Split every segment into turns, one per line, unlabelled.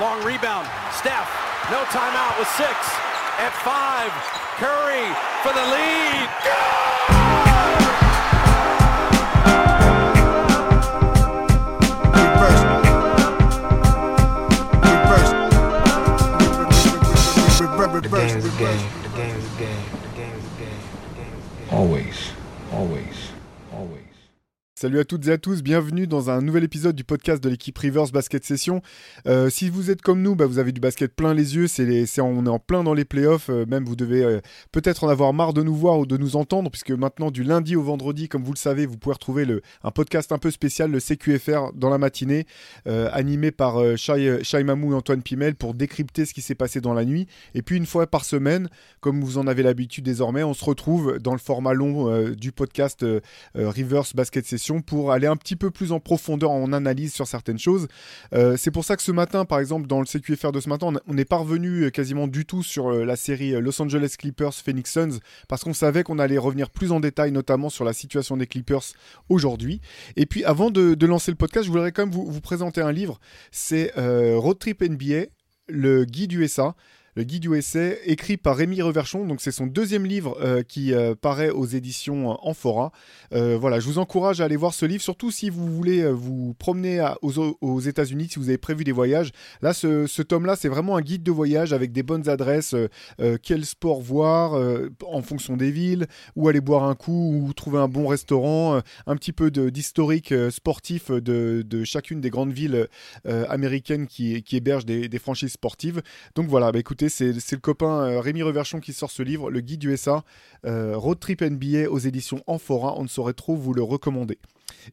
long rebound. Steph, no timeout with six. At five, Curry for the lead.
Reverse. Reverse. Reverse. Always.
Salut à toutes et à tous, bienvenue dans un nouvel épisode du podcast de l'équipe Rivers Basket Session. Euh, si vous êtes comme nous, bah, vous avez du basket plein les yeux, on est en plein dans les playoffs, euh, même vous devez euh, peut-être en avoir marre de nous voir ou de nous entendre, puisque maintenant du lundi au vendredi, comme vous le savez, vous pouvez retrouver le, un podcast un peu spécial, le CQFR, dans la matinée, animé par Shai, Shai Mamou et Antoine Pimel pour décrypter ce qui s'est passé dans la nuit. Et puis une fois par semaine, comme vous en avez l'habitude désormais, on se retrouve dans le format long du podcast Rivers Basket Session pour aller un petit peu plus en profondeur en analyse sur certaines choses. Euh, c'est pour ça que ce matin, par exemple, dans le CQFR de ce matin, on- n'est pas revenu euh, quasiment du tout sur euh, la série Los Angeles Clippers Phoenix Suns parce qu'on savait qu'on allait revenir plus en détail, notamment sur la situation des Clippers aujourd'hui. Et puis avant de, lancer le podcast, je voudrais quand même vous, présenter un livre. C'est Road Trip NBA, le guide USA. Le guide USA, écrit par Rémi Reverchon, donc c'est son deuxième livre euh, qui euh, paraît aux éditions euh, Amphora. Voilà, je vous encourage à aller voir ce livre, surtout si vous voulez vous promener aux, États-Unis, si vous avez prévu des voyages. Là, ce, tome-là, c'est vraiment un guide de voyage avec des bonnes adresses, quel sport voir en fonction des villes, où aller boire un coup, où trouver un bon restaurant, un petit peu d'historique sportif de, chacune des grandes villes américaines qui, hébergent des, des franchises sportives. Donc voilà, bah écoutez, c'est c'est le copain euh, Rémi Reverchon qui sort ce livre, le guide USA, euh, Road Trip NBA aux éditions Amphora. On ne saurait trop vous le recommander.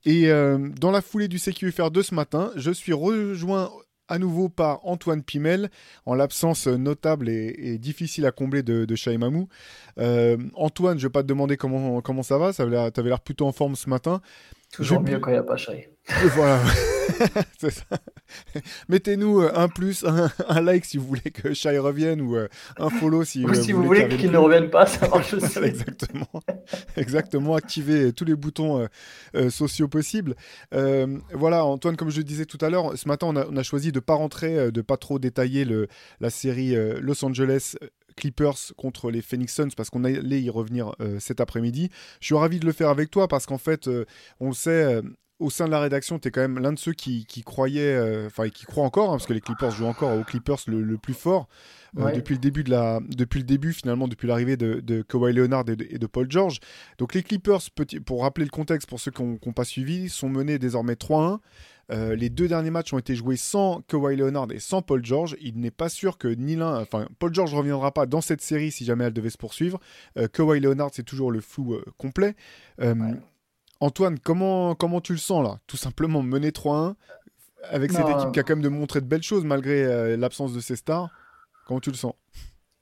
Et euh, dans la foulée du CQFR de ce matin, je suis rejoint à nouveau par Antoine Pimel, en l'absence notable et, et difficile à combler de, de Shai Mamou. Euh, Antoine, je ne vais pas te demander comment, comment ça va, tu avais l'air plutôt en forme ce matin.
Toujours
Je-
mieux quand il n'y a pas Shai.
Voilà. C'est ça. Mettez-nous euh, un plus, un, un like si vous voulez que Shai revienne ou euh, un follow si,
Ou
euh,
si vous voulez
qu'il
ne
revienne
pas, ça marche aussi.
plus. Exactement. Exactement. Activer tous les boutons euh, euh, sociaux possibles. Euh, voilà, Antoine, comme je le disais tout à l'heure, ce matin, on a, on a choisi de pas rentrer, de pas trop détailler le, la série Los Angeles. Clippers contre les Phoenix Suns parce qu'on allait y revenir euh, cet après-midi. Je suis ravi de le faire avec toi parce qu'en fait, euh, on le sait, euh, au sein de la rédaction, tu es quand même l'un de ceux qui, qui croyaient, euh, enfin qui croient encore, hein, parce que les Clippers jouent encore aux Clippers le, le plus fort euh,
Ouais.
depuis le début de la, depuis le début finalement, depuis l'arrivée de, de Kawhi Leonard et de, et de Paul George. Donc les Clippers, petit- pour rappeler le contexte pour ceux qui n'ont pas suivi, sont menés désormais 3-1. Euh, les deux derniers matchs ont été joués sans Kawhi Leonard et sans Paul George. Il n'est pas sûr que ni l'un, enfin Paul George ne reviendra pas dans cette série si jamais elle devait se poursuivre. Euh, Kawhi Leonard, c'est toujours le flou euh, complet. Euh,
Ouais.
Antoine, comment, comment tu le sens là? Tout simplement mener 3-1 avec cette équipe qui a quand même démontré de belles choses malgré euh, l'absence de ses stars. Comment tu le sens?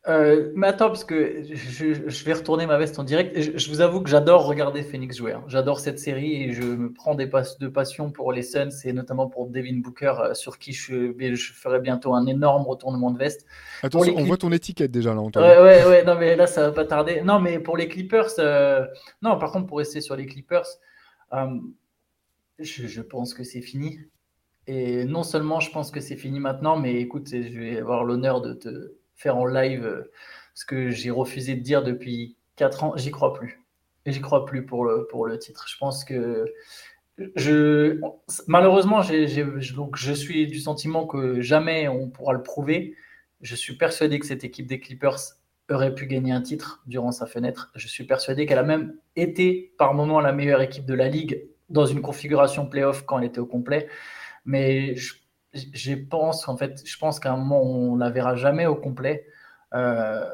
Euh, mais attends, parce que je, je vais retourner ma veste en direct. Je, je vous avoue que j'adore regarder Phoenix jouer. hein. J'adore cette série et je me prends des passes de passion pour les Suns et notamment pour Devin Booker, euh, sur qui je, je ferai bientôt un énorme retournement de veste.
Attention, on
Clip-
voit ton étiquette déjà là, Antoine.
Ouais, ouais, ouais, non, mais là, ça va pas tarder. Non, mais pour les Clippers, euh, non, par contre, pour rester sur les Clippers, je pense que c'est fini. Et non seulement je pense que c'est fini maintenant, mais écoute, je vais avoir l'honneur de te faire en live euh, ce que j'ai refusé de dire depuis 4 ans. J'y crois plus. J'y crois plus pour le, pour le titre. Je pense que je, malheureusement, donc je suis du sentiment que jamais on pourra le prouver. Je suis persuadé que cette équipe des Clippers aurait pu gagner un titre durant sa fenêtre. Je suis persuadé qu'elle a même été par moment la meilleure équipe de la ligue dans une configuration playoff quand elle était au complet. Mais je, je pense en fait, je pense qu'à un moment on la verra jamais au complet. Euh,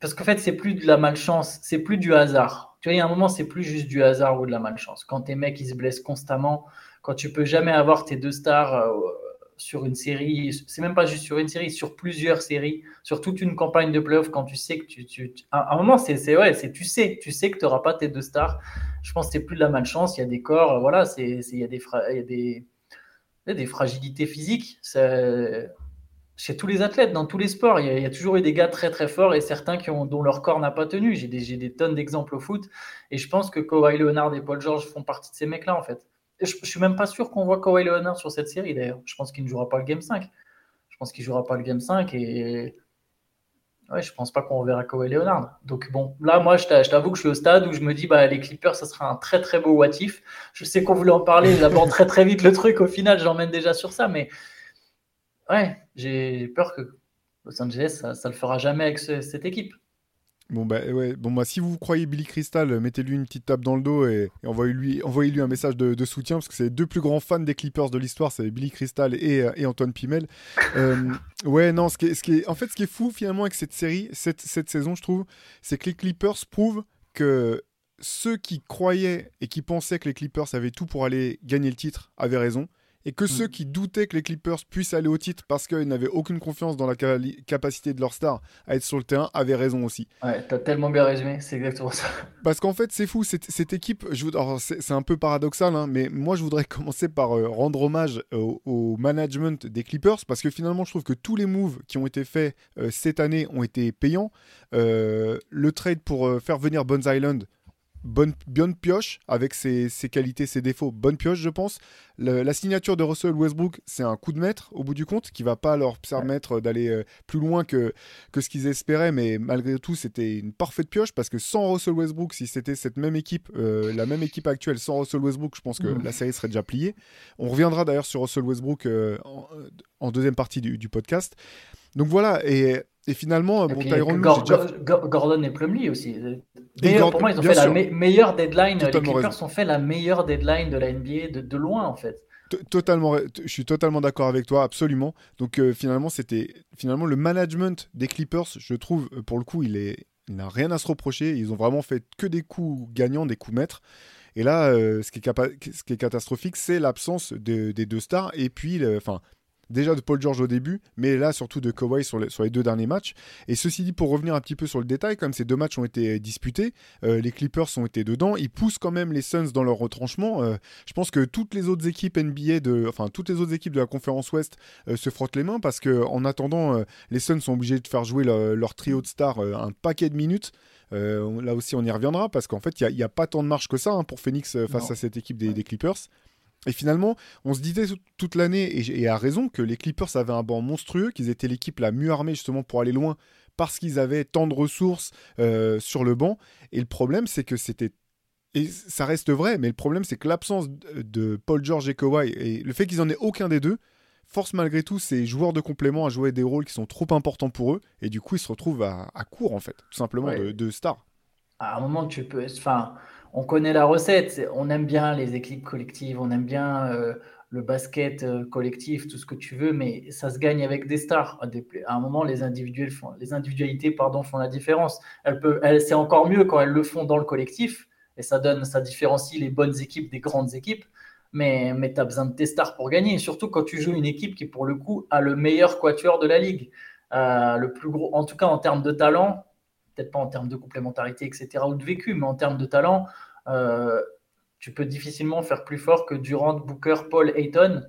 parce qu'en fait, c'est plus de la malchance, c'est plus du hasard. Tu vois, il y a un moment, c'est plus juste du hasard ou de la malchance. Quand tes mecs ils se blessent constamment, quand tu peux jamais avoir tes deux stars euh, sur une série, c'est même pas juste sur une série, sur plusieurs séries, sur toute une campagne de playoff, quand tu sais que tu. tu, à un moment, c'est ouais, c'est tu sais, tu sais que tu n'auras pas tes deux stars. Je pense que c'est plus de la malchance, il y a des corps, euh, voilà, c'est il y a des, il y a des, des fragilités physiques. Chez tous les athlètes, dans tous les sports, il y, a, toujours eu des gars très très forts et certains dont leur corps n'a pas tenu. J'ai des, des tonnes d'exemples au foot et je pense que Kawhi Leonard et Paul George font partie de ces mecs-là en fait. Je, je suis même pas sûr qu'on voit Kawhi Leonard sur cette série d'ailleurs. Je pense qu'il ne jouera pas le Game 5. Je pense qu'il jouera pas le Game 5 et ouais, je pense pas qu'on verra Kawhi Leonard. Donc bon, là, moi, je t'avoue que je suis au stade où je me dis, bah, les Clippers, ça sera un très très beau what if. Je sais qu'on voulait en parler, j'aborde très très vite le truc. Au final, j'emmène déjà sur ça, mais ouais, j'ai peur que Los Angeles, ça, ça le fera jamais avec cette équipe.
Bon, bah, ouais. bon bah, si vous croyez Billy Crystal, mettez-lui une petite tape dans le dos et, envoyez-lui envoyez -lui un message de, soutien parce que c'est les deux plus grands fans des Clippers de l'histoire, c'est Billy Crystal et, et Antoine Pimel. Euh, ouais, non, ce qui, ce qui en fait, ce qui est fou finalement avec cette série, cette, cette saison, je trouve, c'est que les Clippers prouvent que ceux qui croyaient et qui pensaient que les Clippers avaient tout pour aller gagner le titre avaient raison et que ceux mm. qui doutaient que les Clippers puissent aller au titre parce qu'ils n'avaient aucune confiance dans la capacité de leur star à être sur le terrain avaient raison aussi.
Ouais, t'as tellement bien résumé, c'est exactement ça.
Parce qu'en fait, c'est fou, cette, cette équipe, c'est un peu paradoxal, hein, mais moi je voudrais commencer par euh, rendre hommage au, management des Clippers parce que finalement, je trouve que tous les moves qui ont été faits euh, cette année ont été payants. Euh, le trade pour faire venir Bones Island, bonne, bonne pioche avec ses, qualités, ses défauts. Bonne pioche, je pense. la signature de Russell Westbrook, c'est un coup de maître au bout du compte qui va pas leur permettre d'aller euh, plus loin que, que ce qu'ils espéraient, mais malgré tout, c'était une parfaite pioche parce que sans Russell Westbrook, si c'était cette même équipe, euh, la même équipe actuelle sans Russell Westbrook, je pense que mmh. la série serait déjà pliée. On reviendra d'ailleurs sur Russell Westbrook euh, en, deuxième partie du, du podcast. Donc voilà, et et finalement, bon, Tyron
Gordon et Plumlee aussi. pour moi, ils ont fait la meilleure deadline. les Clippers ont fait la meilleure deadline de la NBA de, de loin, en fait.
Totalement, je suis totalement d'accord avec toi, absolument. Donc euh, finalement, c'était finalement le management des Clippers. Je trouve, euh, pour le coup, il est, n'a rien à se reprocher. Ils ont vraiment fait que des coups gagnants, des coups maîtres. Et là, euh, ce, qui est ce, qui est catastrophique, c'est l'absence des deux stars. Et puis, enfin, déjà de Paul George au début, mais là surtout de Kawhi sur les, sur les deux derniers matchs. Et ceci dit, pour revenir un petit peu sur le détail, comme ces deux matchs ont été disputés, euh, les Clippers ont été dedans, ils poussent quand même les Suns dans leur retranchement. Euh, je pense que toutes les autres équipes NBA, de, enfin toutes les autres équipes de la conférence Ouest euh, se frottent les mains parce que en attendant, les Suns sont obligés de faire jouer leur trio de stars un paquet de minutes. là aussi, on y reviendra parce qu'en fait, il n'y a, pas tant de marge que ça hein, pour Phoenix face à cette équipe des Clippers. Et finalement, on se disait toute l'année, et, à raison, que les Clippers avaient un banc monstrueux, qu'ils étaient l'équipe la mieux armée justement pour aller loin, parce qu'ils avaient tant de ressources euh, sur le banc. Et le problème, c'est que c'était et ça reste vrai, mais le problème, c'est que l'absence de Paul George et Kawhi et le fait qu'ils en aient aucun des deux force malgré tout ces joueurs de complément à jouer des rôles qui sont trop importants pour eux, et du coup, ils se retrouvent à, court, en fait, tout simplement, de, de stars.
À un moment, tu peux. Enfin, on connaît la recette. On aime bien les équipes collectives, on aime bien euh, le basket euh, collectif, tout ce que tu veux, mais ça se gagne avec des stars. À un moment, les, individuels font, les individualités pardon, font la différence. Elles peuvent, c'est encore mieux quand elles le font dans le collectif, et ça donne, ça différencie les bonnes équipes des grandes équipes. Mais, mais tu as besoin de tes stars pour gagner, surtout quand tu joues une équipe qui, pour le coup, a le meilleur quatuor de la ligue. Euh, le plus gros, en tout cas en termes de talent, peut-être pas en termes de complémentarité, etc., ou de vécu, mais en termes de talent, euh, tu peux difficilement faire plus fort que Durant, Booker, Paul, Ayton.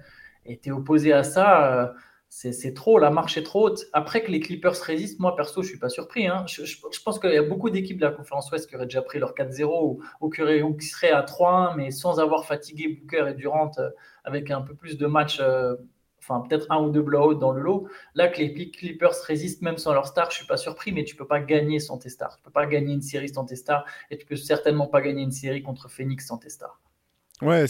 Et tu es opposé à ça, euh, c'est trop, la marche est trop haute. Après que les Clippers résistent, moi perso, je suis pas surpris. Hein. Je, pense qu'il y a beaucoup d'équipes de la conférence Ouest qui auraient déjà pris leur 4-0 ou, qui, seraient à 3-1, mais sans avoir fatigué Booker et Durant euh, avec un peu plus de matchs enfin peut-être un ou deux blowouts dans le lot. Là, que les Clippers résistent même sans leur star, je suis pas surpris, mais tu peux pas gagner sans tes stars. Tu peux pas gagner une série sans tes stars, et tu peux certainement pas gagner une série contre Phoenix sans tes stars.
Ouais,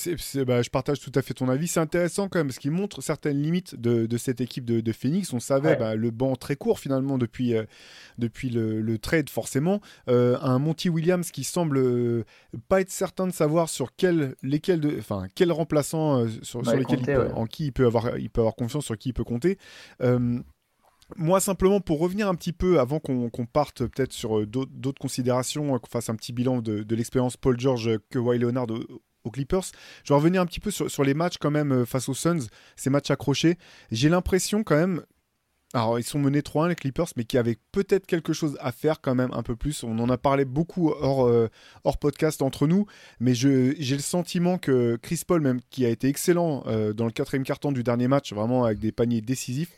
bah, je partage tout à fait ton avis. C'est intéressant quand même parce qu'il montre certaines limites de, cette équipe de, Phoenix. On savait bah, le banc très court finalement depuis, euh, depuis le, trade forcément. Euh, un Monty Williams qui semble euh, pas être certain de savoir sur quel, lesquels de, enfin, quel remplaçant sur, lesquels en qui il peut, avoir, il peut avoir confiance, sur qui il peut compter. Moi, simplement, pour revenir un petit peu, avant qu'on parte peut-être sur d'autres considérations, qu'on fasse un petit bilan de, de l'expérience Paul George que Leonard aux Clippers. Je vais revenir un petit peu sur, les matchs quand même euh, face aux Suns, ces matchs accrochés. J'ai l'impression quand même, alors ils sont menés 3-1 les Clippers, mais qu'il y avait peut-être quelque chose à faire quand même un peu plus. On en a parlé beaucoup hors, euh, hors podcast entre nous, mais j'ai le sentiment que Chris Paul, même qui a été excellent euh, dans le quatrième carton du dernier match, vraiment avec des paniers décisifs,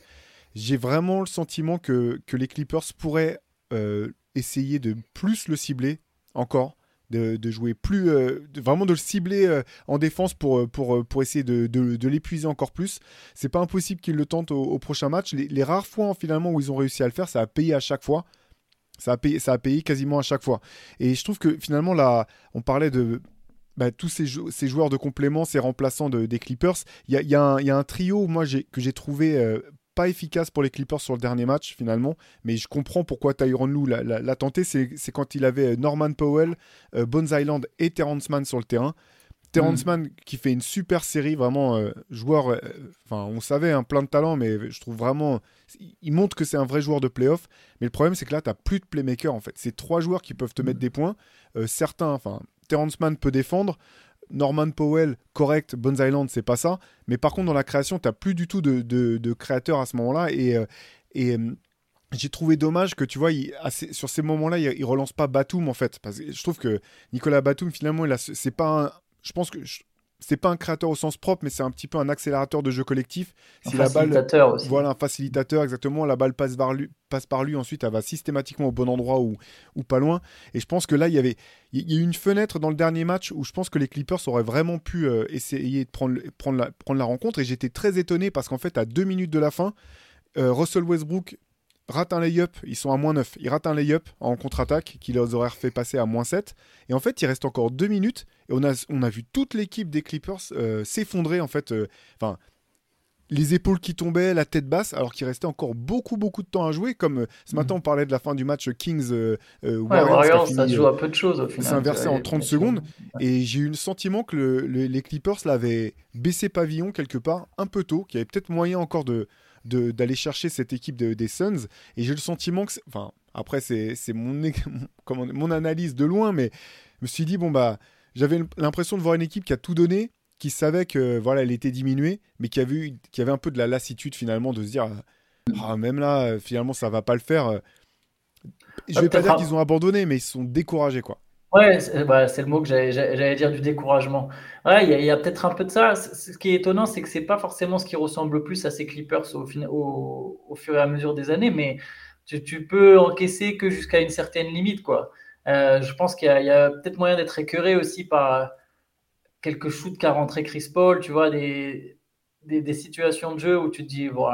j'ai vraiment le sentiment que les Clippers pourraient essayer de plus le cibler encore de, jouer plus, vraiment de le cibler en défense pour, pour essayer de, l'épuiser encore plus. C'est pas impossible qu'il le tente au, prochain match. Les, rares fois finalement où ils ont réussi à le faire, ça a payé à chaque fois. Ça a payé, quasiment à chaque fois. Et je trouve que finalement, là, on parlait de bah, tous ces, joueurs de complément, ces remplaçants de, des Clippers. Il y a, un trio, moi, que j'ai trouvé euh, pas efficace pour les Clippers sur le dernier match, finalement. Mais je comprends pourquoi Tyron Lou l'a tenté. C'est quand il avait Norman Powell, euh, Bones Island et Terrence Mann sur le terrain. Terrence mm. Mann qui fait une super série, vraiment euh, joueur. Euh, enfin, on savait, un hein, plein de talent, mais je trouve vraiment. Il montre que c'est un vrai joueur de playoff. Mais le problème, c'est que là, tu n'as plus de playmaker en fait. C'est trois joueurs qui peuvent te mettre mm. des points. Euh, certains, enfin, Terrence Mann peut défendre. Norman Powell, correct. Bones Island, c'est pas ça. Mais par contre, dans la création, tu n'as plus du tout de, de, créateurs à ce moment-là. Et. et j'ai trouvé dommage que tu vois, sur ces moments-là, il, il, relance pas Batum en fait. Parce que je trouve que Nicolas Batum, finalement, c'est pas un, je pense que c'est pas un créateur au sens propre, mais c'est un petit peu un accélérateur de jeu collectif.
Si un facilitateur aussi.
Voilà, un facilitateur, exactement. La balle passe par lui, passe par lui ensuite elle va systématiquement au bon endroit ou, ou pas loin. Et je pense que là, il y avait il y a eu une fenêtre dans le dernier match où je pense que les Clippers auraient vraiment pu euh, essayer de prendre, prendre, la, prendre la rencontre. Et j'étais très étonné parce qu'en fait, à deux minutes de la fin, euh, Russell Westbrook rate un lay-up, ils sont à moins 9, ils ratent un lay-up en contre-attaque qui les aurait fait passer à moins 7. Et en fait, il reste encore 2 minutes et on a, on a vu toute l'équipe des Clippers euh, s'effondrer en fait. Euh, enfin. les épaules qui tombaient, la tête basse, alors qu'il restait encore beaucoup, beaucoup de temps à jouer. Comme euh, ce matin, mhm. on parlait de la fin du match Kings
Warriors. ça joue à peu de choses au final.
C'est inversé en 30 secondes. Et j'ai eu le sentiment que les Clippers l'avaient baissé pavillon quelque part un peu tôt, qu'il y avait peut-être moyen encore de, d'aller chercher cette équipe des Suns. Et j'ai le sentiment que, enfin, après c'est mon, analyse de loin, mais je me suis dit bon bah j'avais l'impression de voir une équipe qui a tout donné, qui savait que voilà elle était diminuée, mais qui avait qui avait un peu de la lassitude finalement de se dire ah, même là finalement ça va pas le faire. Je vais pas dire qu'ils ont abandonné, mais ils sont découragés quoi.
Ouais, bah, c'est le mot que j'allais dire du découragement. Ouais, il y a, peut-être un peu de ça. Ce qui est étonnant, c'est que c'est pas forcément ce qui ressemble le plus à ces Clippers au, fur et à mesure des années, mais tu, peux encaisser que jusqu'à une certaine limite, quoi. Euh, je pense qu'il y a, peut-être moyen d'être écœuré aussi par quelques shoots qu'a rentré Chris Paul, tu vois, des, des, situations de jeu où tu te dis, bon,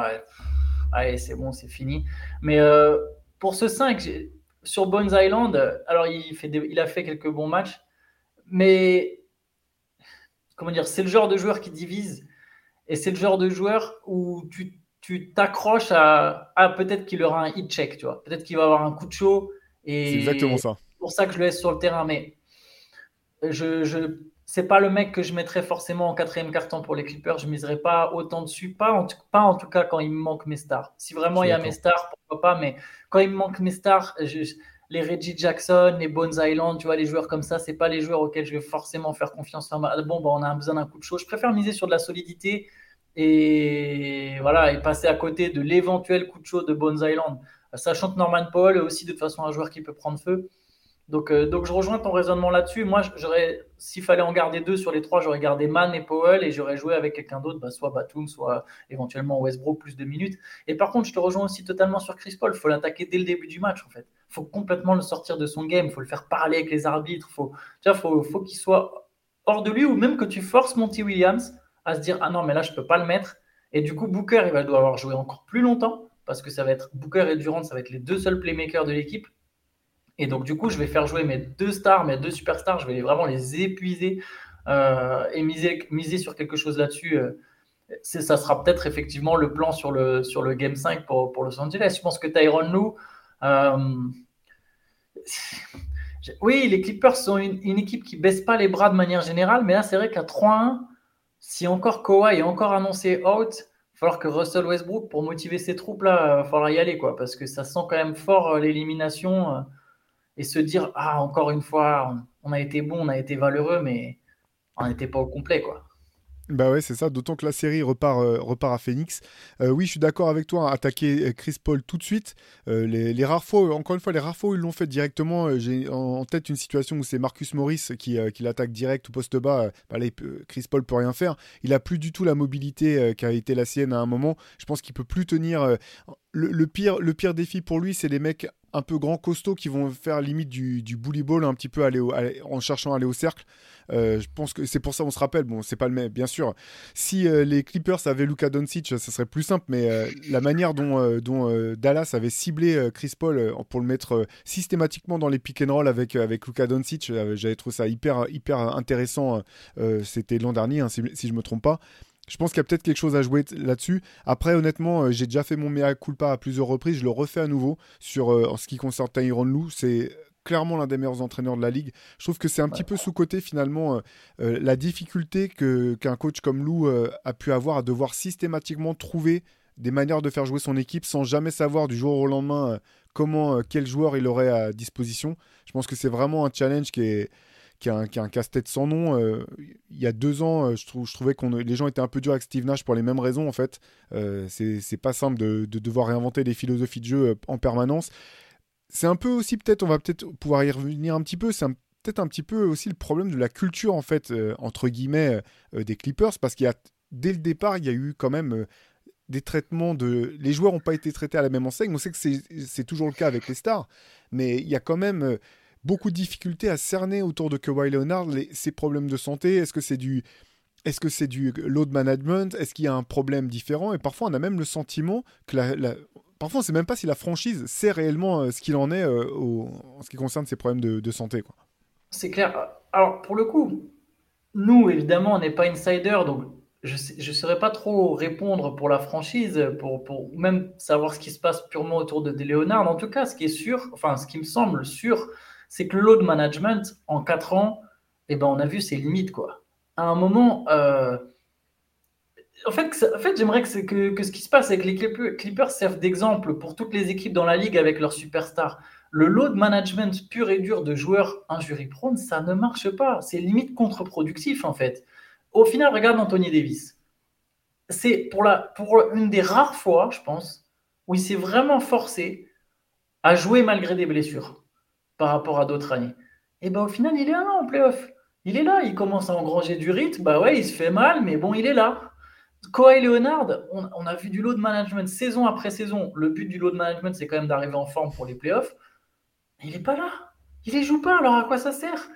allez, c'est bon, c'est fini. Mais euh, pour ce 5, sur Bones Island, alors il, fait il a fait quelques bons matchs, mais comment dire, c'est le genre de joueur qui divise et c'est le genre de joueur où tu tu t'accroches à, peut-être qu'il aura un hit check, tu vois, peut-être qu'il va avoir un coup de chaud et
c'est exactement ça.
C'est pour ça que je le laisse sur le terrain, mais je, je c'est pas le mec que je mettrais forcément en quatrième carton pour les Clippers. Je miserais pas autant dessus, pas en, pas en tout cas quand il me manque mes stars. Si vraiment il y a mes stars, pourquoi pas, mais quand il me manque mes stars, les Reggie Jackson, les Bones Island, tu vois, les joueurs comme ça, c'est pas les joueurs auxquels je vais forcément faire confiance. bon, bah, on a besoin d'un coup de chaud. Je préfère miser sur de la solidité et voilà et passer à côté de l'éventuel coup de chaud de Bones Island, sachant que Norman Paul est aussi de toute façon un joueur qui peut prendre feu. Donc, euh, donc je rejoins ton raisonnement là-dessus. Moi, j'aurais, s'il fallait en garder deux sur les trois, j'aurais gardé Mann et Powell et j'aurais joué avec quelqu'un d'autre, bah, soit Batum, soit éventuellement Westbrook plus de minutes. Et par contre, je te rejoins aussi totalement sur Chris Paul. Il faut l'attaquer dès le début du match, en fait. Il faut complètement le sortir de son game. Il faut le faire parler avec les arbitres. Faut, il faut, faut qu'il soit hors de lui ou même que tu forces Monty Williams à se dire ah non mais là je peux pas le mettre. Et du coup Booker il va devoir jouer encore plus longtemps parce que ça va être Booker et Durant, ça va être les deux seuls playmakers de l'équipe. Et donc, du coup, je vais faire jouer mes deux stars, mes deux superstars, je vais vraiment les épuiser euh, et miser, sur quelque chose là-dessus. Euh, ça sera peut-être effectivement le plan sur le, sur le Game 5 pour, pour Los Angeles. Je pense que Tyron Lou. Euh, oui, les Clippers sont une, équipe qui baisse pas les bras de manière générale, mais là, c'est vrai qu'à 3-1, si encore Kawhi est encore annoncé out, il va falloir que Russell Westbrook, pour motiver ses troupes, là, il va falloir y aller, quoi, parce que ça sent quand même fort l'élimination et se dire ah encore une fois on a été bon, on a été valeureux, mais on n'était pas au complet quoi.
Bah ouais, c'est ça, d'autant que la série repart, euh, repart à Phoenix. Euh, oui, je suis d'accord avec toi, hein, attaquer euh, Chris Paul tout de suite. les, rares fois, encore une fois, les rares fois où ils l'ont fait directement, j'ai en, tête une situation où c'est Marcus Morris qui, l'attaque direct au poste bas. Bah Chris Paul peut rien faire. Il a plus du tout la mobilité qui a été la sienne à un moment. Je pense qu'il peut plus tenir. Le, pire, le pire défi pour lui, c'est les mecs un peu grands, costauds, qui vont faire limite du, du bully ball un petit peu aller en cherchant à aller au cercle. Euh, je pense que c'est pour ça on se rappelle. Bon, c'est pas le même, bien sûr. Si euh, les Clippers avaient Luka Doncic, ça serait plus simple. Mais euh, la manière dont, dont Dallas avait ciblé Chris Paul pour le mettre systématiquement dans les pick and roll avec avec Luka Doncic, j'avais trouvé ça hyper hyper intéressant. C'était l'an dernier, hein, si, si je me trompe pas. Je pense qu'il y a peut-être quelque chose à jouer là-dessus. Après, honnêtement, j'ai déjà fait mon mea culpa à plusieurs reprises. Je le refais à nouveau sur en ce qui concerne Tyron Lou. C'est clairement l'un des meilleurs entraîneurs de la ligue. Je trouve que c'est un petit peu sous-côté finalement euh, euh, la difficulté qu'un coach comme Lou euh, a pu avoir à devoir systématiquement trouver des manières de faire jouer son équipe sans jamais savoir du jour au lendemain comment quel joueur il aurait à disposition. Je pense que c'est vraiment un challenge qui est qui a un, casse-tête sans nom. il y a deux ans, je, trouve, je trouvais que les gens étaient un peu durs avec Steve Nash pour les mêmes raisons en fait. c'est, c'est pas simple de, de, devoir réinventer des philosophies de jeu en permanence c'est un peu aussi peut-être, on va peut-être pouvoir y revenir un petit peu, c'est peut-être un petit peu aussi le problème de la culture en fait euh, entre guillemets euh, euh, des Clippers parce qu'il y a dès le départ il y a eu quand même des traitements de les joueurs n'ont pas été traités à la même enseigne on sait que c'est toujours le cas avec les stars mais il y a quand même beaucoup de difficultés à cerner autour de Kawhi Leonard les, ses problèmes de santé est-ce que c'est du est-ce que du load management Est-ce qu'il y a un problème différent? Et parfois, on a même le sentiment que la, parfois on ne sait même pas si la franchise sait réellement euh, ce qu'il en est euh, en ce qui concerne ses problèmes de, santé.
C'est clair. Alors pour le coup, nous évidemment on n'est pas insider, donc je ne saurais pas trop répondre pour la franchise, pour, pour, même savoir ce qui se passe purement autour de, Léonard. En tout cas, ce qui est sûr, enfin ce qui me semble sûr, c'est que load management en 4 ans, eh ben, on a vu ses limites. Quoi. À un moment, euh, en fait, j'aimerais que, que, ce qui se passe avec les Clippers serve d'exemple pour toutes les équipes dans la ligue avec leurs superstars. Le load management pur et dur de joueurs injury prone, ça ne marche pas. C'est limite contre-productif en fait. Au final, regarde Anthony Davis. C'est pour, la, pour une des rares fois, je pense, où il s'est vraiment forcé à jouer malgré des blessures par rapport à d'autres années. Et ben au final, il est là en playoff. Il est là, il commence à engranger du rythme. Bah ouais, il se fait mal, mais bon, il est là. Kawhi Leonard, on, a vu du load management saison après saison. Le but du load management, c'est quand même d'arriver en forme pour les playoffs. il n'est pas là. Il ne joue pas. Alors à quoi ça sert?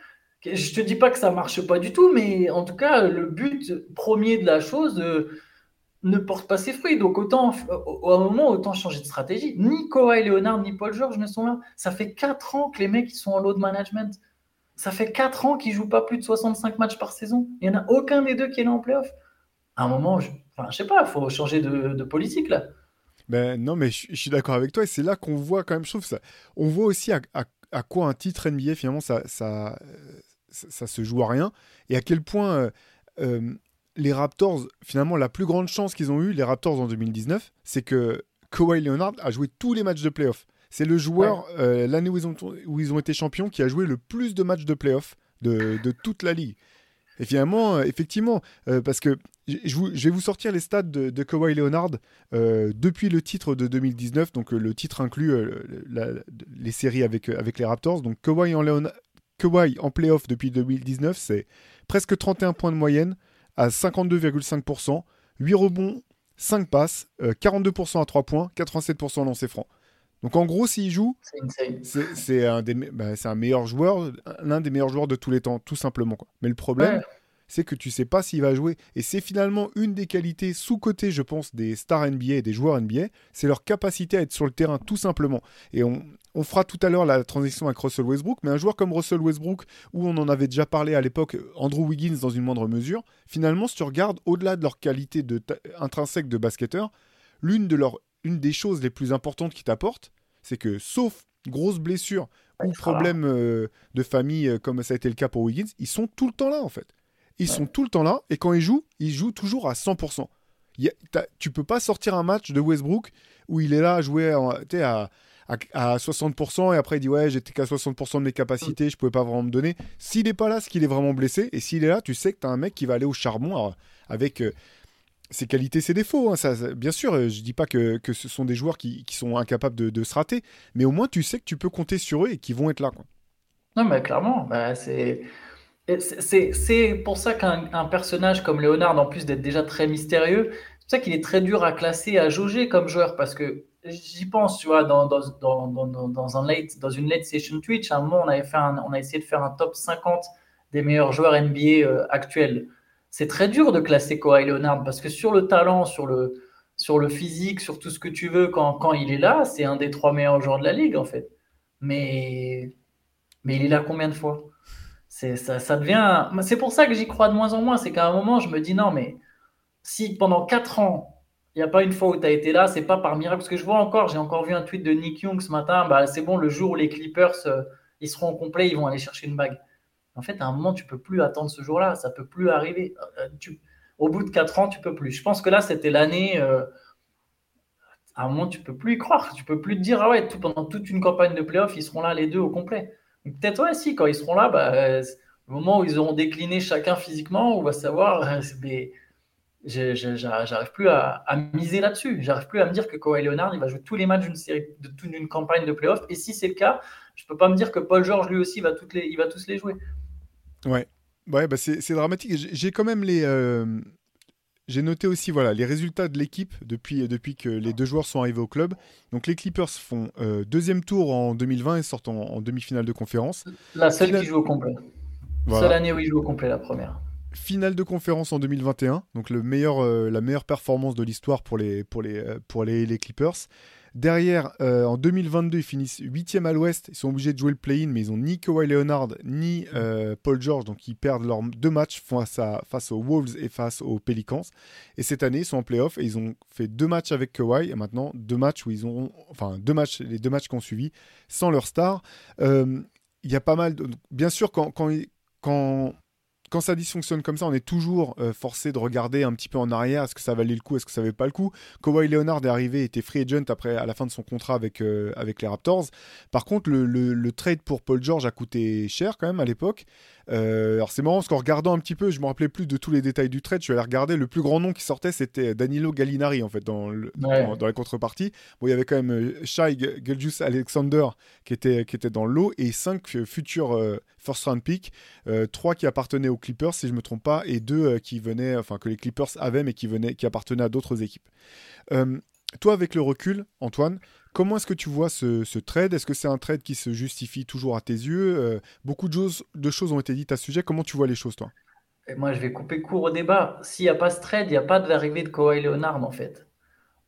Je te dis pas que ça marche pas du tout, mais en tout cas, le but premier de la chose euh, ne porte pas ses fruits. Donc autant, au, un moment, autant changer de stratégie. Ni Kawhi Leonard ni Paul George ne sont là. Ça fait 4 ans que les mecs sont en load management. Ça fait 4 ans qu'ils jouent pas plus de 65 matchs par saison. Il n'y en a aucun des deux qui est là en playoff à un moment, je, je sais pas, il faut changer de, politique là.
Ben, non, mais je, suis d'accord avec toi et c'est là qu'on voit quand même, je trouve, ça, on voit aussi à, à, quoi un titre NBA finalement ça, ça, ça, se joue à rien et à quel point euh, euh, les Raptors, finalement, la plus grande chance qu'ils ont eu, les Raptors en 2019, c'est que Kawhi Leonard a joué tous les matchs de playoff. C'est le joueur, euh, l'année où, ils ont, où ils ont été champions, qui a joué le plus de matchs de playoff de, de toute la ligue. Et finalement, euh, effectivement, euh, parce que je, vais vous sortir les stats de, de Kawhi Leonard euh, depuis le titre de 2019, donc le titre inclut les séries avec, avec les Raptors. Donc Kawhi en, Kawhi en playoff depuis 2019, c'est presque 31 points de moyenne à 52,5%, 8 rebonds, 5 passes, 42% à 3 points, 87% lancé franc. Donc en gros, s'il joue, c'est un, des, bah, un meilleur joueur, l'un des meilleurs joueurs de tous les temps, tout simplement. Quoi. Mais le problème, c'est que tu sais pas s'il va jouer. Et c'est finalement une des qualités sous-côté, je pense, des stars NBA et des joueurs NBA, c'est leur capacité à être sur le terrain, tout simplement. Et on, on fera tout à l'heure la transition avec Russell Westbrook, mais un joueur comme Russell Westbrook, où on en avait déjà parlé à l'époque, Andrew Wiggins dans une moindre mesure, finalement, si tu regardes au-delà de leur qualité de intrinsèque de basketteur, l'une de leurs une des choses les plus importantes qu'ils t'apportent, c'est que sauf grosse blessure ou problème euh, de famille euh, comme ça a été le cas pour Wiggins, ils sont tout le temps là en fait. Ils sont tout le temps là et quand ils jouent, ils jouent toujours à 100%. Tu tu peux pas sortir un match de Westbrook où il est là à jouer à, à, 60% et après il dit ouais j'étais qu'à 60% de mes capacités, je pouvais pas vraiment me donner. S'il n'est pas là, c'est qu'il est vraiment blessé et s'il est là, tu sais que tu as un mec qui va aller au charbon avec euh, ses qualités, ses défauts. Hein, ça, bien sûr, je dis pas que, ce sont des joueurs qui, sont incapables de, se rater, mais au moins tu sais que tu peux compter sur eux et qu'ils vont être là.
Non, mais clairement, bah, c'est. C'est pour ça qu'un personnage comme Léonard, en plus d'être déjà très mystérieux, c'est pour ça qu'il est très dur à classer, à jauger comme joueur, parce que j'y pense, tu vois, dans, dans, dans, dans, dans une late session Twitch, à un moment, on, avait fait on a essayé de faire un top 50 des meilleurs joueurs NBA euh, actuels. C'est très dur de classer Kawhi Leonard parce que sur le talent, sur le, sur le physique, sur tout ce que tu veux, quand, quand il est là, c'est un des trois meilleurs joueurs de la ligue, en fait. Mais, mais il est là combien de fois? C'est, ça devient. C'est pour ça que j'y crois de moins en moins. C'est qu'à un moment, je me dis non, mais si pendant 4 ans, il n'y a pas une fois où tu as été là, c'est pas par miracle. Parce que je vois encore, j'ai encore vu un tweet de Nick Young ce matin. Bah, c'est bon, le jour où les Clippers euh, ils seront au complet, ils vont aller chercher une bague. En fait, à un moment, tu peux plus attendre ce jour-là. Ça peut plus arriver. Euh, tu, au bout de 4 ans, tu peux plus. Je pense que là, c'était l'année. Euh, à un moment, tu peux plus y croire. Tu peux plus te dire, ah ouais, pendant toute une campagne de playoffs, ils seront là les deux au complet. Peut-être, ouais, si, quand ils seront là, bah, le moment où ils auront décliné chacun physiquement, on va savoir. j'arrive plus à, miser là-dessus. J'arrive plus à me dire que Kawhi Leonard il va jouer tous les matchs d'une série, campagne de playoff. Et si c'est le cas, je peux pas me dire que Paul George lui aussi va toutes les, il va tous les jouer.
Ouais, ouais, bah c'est dramatique. J'ai quand même les, euh, j'ai noté aussi voilà les résultats de l'équipe depuis depuis que les deux joueurs sont arrivés au club. Donc les Clippers font euh, deuxième tour en 2020 et sortent en, demi-finale de conférence.
La seule qui joue au complet. Seule année où ils jouent au complet, la première
finale de conférence en 2021, donc le meilleur, euh, la meilleure performance de l'histoire pour, les, pour, les, euh, pour les, Clippers. Derrière, euh, en 2022, ils finissent 8e à l'ouest. Ils sont obligés de jouer le play-in, mais ils ont ni Kawhi Leonard ni Paul George, donc ils perdent leurs deux matchs face, à, face aux Wolves et face aux Pelicans. Et cette année, ils sont en playoff et ils ont fait deux matchs avec Kawhi et maintenant deux matchs où ils ont, enfin deux matchs, les deux matchs qui ont suivi sans leur star. Il y a pas mal bien sûr quand, quand quand ça dysfonctionne comme ça, on est toujours euh, forcé de regarder un petit peu en arrière. Est-ce que ça valait le coup Est-ce que ça valait pas le coup Kawhi Leonard est arrivé, était free agent après, à la fin de son contrat avec, euh, les Raptors. Par contre, le, trade pour Paul George a coûté cher quand même à l'époque. Euh, alors c'est marrant parce qu'en regardant un petit peu, je me rappelais plus de tous les détails du trade. Je suis allé regarder. Le plus grand nom qui sortait, c'était Danilo Gallinari en fait dans, le, dans, les contreparties. Bon, il y avait quand même euh, Shai Gilgius Alexander qui était, qui était dans l'eau et cinq futurs euh, first round picks, trois qui appartenaient aux Clippers si je me trompe pas et deux qui venaient, enfin que les Clippers avaient mais qui venaient, qui appartenaient à d'autres équipes. toi, avec le recul, Antoine, Comment est-ce que tu vois ce, trade? Est-ce que c'est un trade qui se justifie toujours à tes yeux? Euh, Beaucoup de choses, de ont été dites à ce sujet. Comment tu vois les choses, toi?
Moi, je vais couper court au débat. S'il n'y a pas ce trade, il n'y a pas d'arrivée de Kawhi Leonard, en fait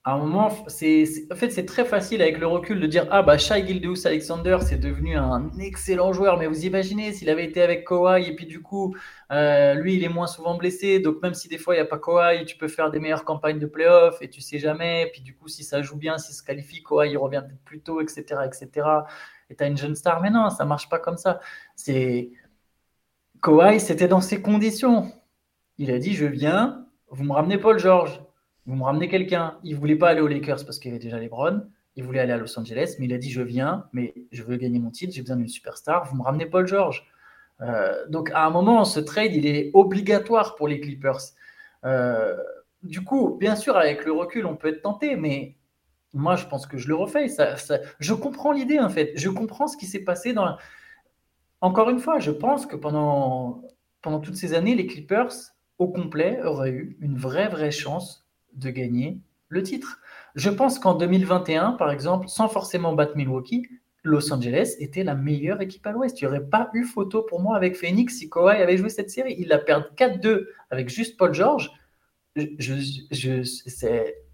à un moment, c'est, en fait, c'est très facile avec le recul de dire Ah, bah, Shai Gildeus Alexander, c'est devenu un excellent joueur. Mais vous imaginez s'il avait été avec Kawhi et puis du coup, euh, lui, il est moins souvent blessé. Donc, même si des fois, il n'y a pas Kawhi, tu peux faire des meilleures campagnes de playoff et tu sais jamais. Puis du coup, si ça joue bien, si ça se qualifie, Kawhi, il revient peut-être plus tôt, etc. etc. Et tu as une jeune star. Mais non, ça marche pas comme ça. C'est Kawhi, c'était dans ces conditions. Il a dit Je viens, vous me ramenez Paul George vous me ramenez quelqu'un. Il voulait pas aller aux Lakers parce qu'il y avait déjà les Browns. Il voulait aller à Los Angeles, mais il a dit je viens, mais je veux gagner mon titre, j'ai besoin d'une superstar. Vous me ramenez Paul George. Euh, donc à un moment, ce trade, il est obligatoire pour les Clippers. Euh, du coup, bien sûr, avec le recul, on peut être tenté, mais moi, je pense que je le refais. Je comprends l'idée, en fait. Je comprends ce qui s'est passé dans. Encore une fois, je pense que pendant, pendant toutes ces années, les Clippers, au complet, auraient eu une vraie, vraie chance de gagner le titre. Je pense qu'en 2021, par exemple, sans forcément battre Milwaukee, Los Angeles était la meilleure équipe à l'Ouest. Il n'y aurait pas eu photo pour moi avec Phoenix si Kawhi avait joué cette série. Il la perd 4-2 avec juste Paul George.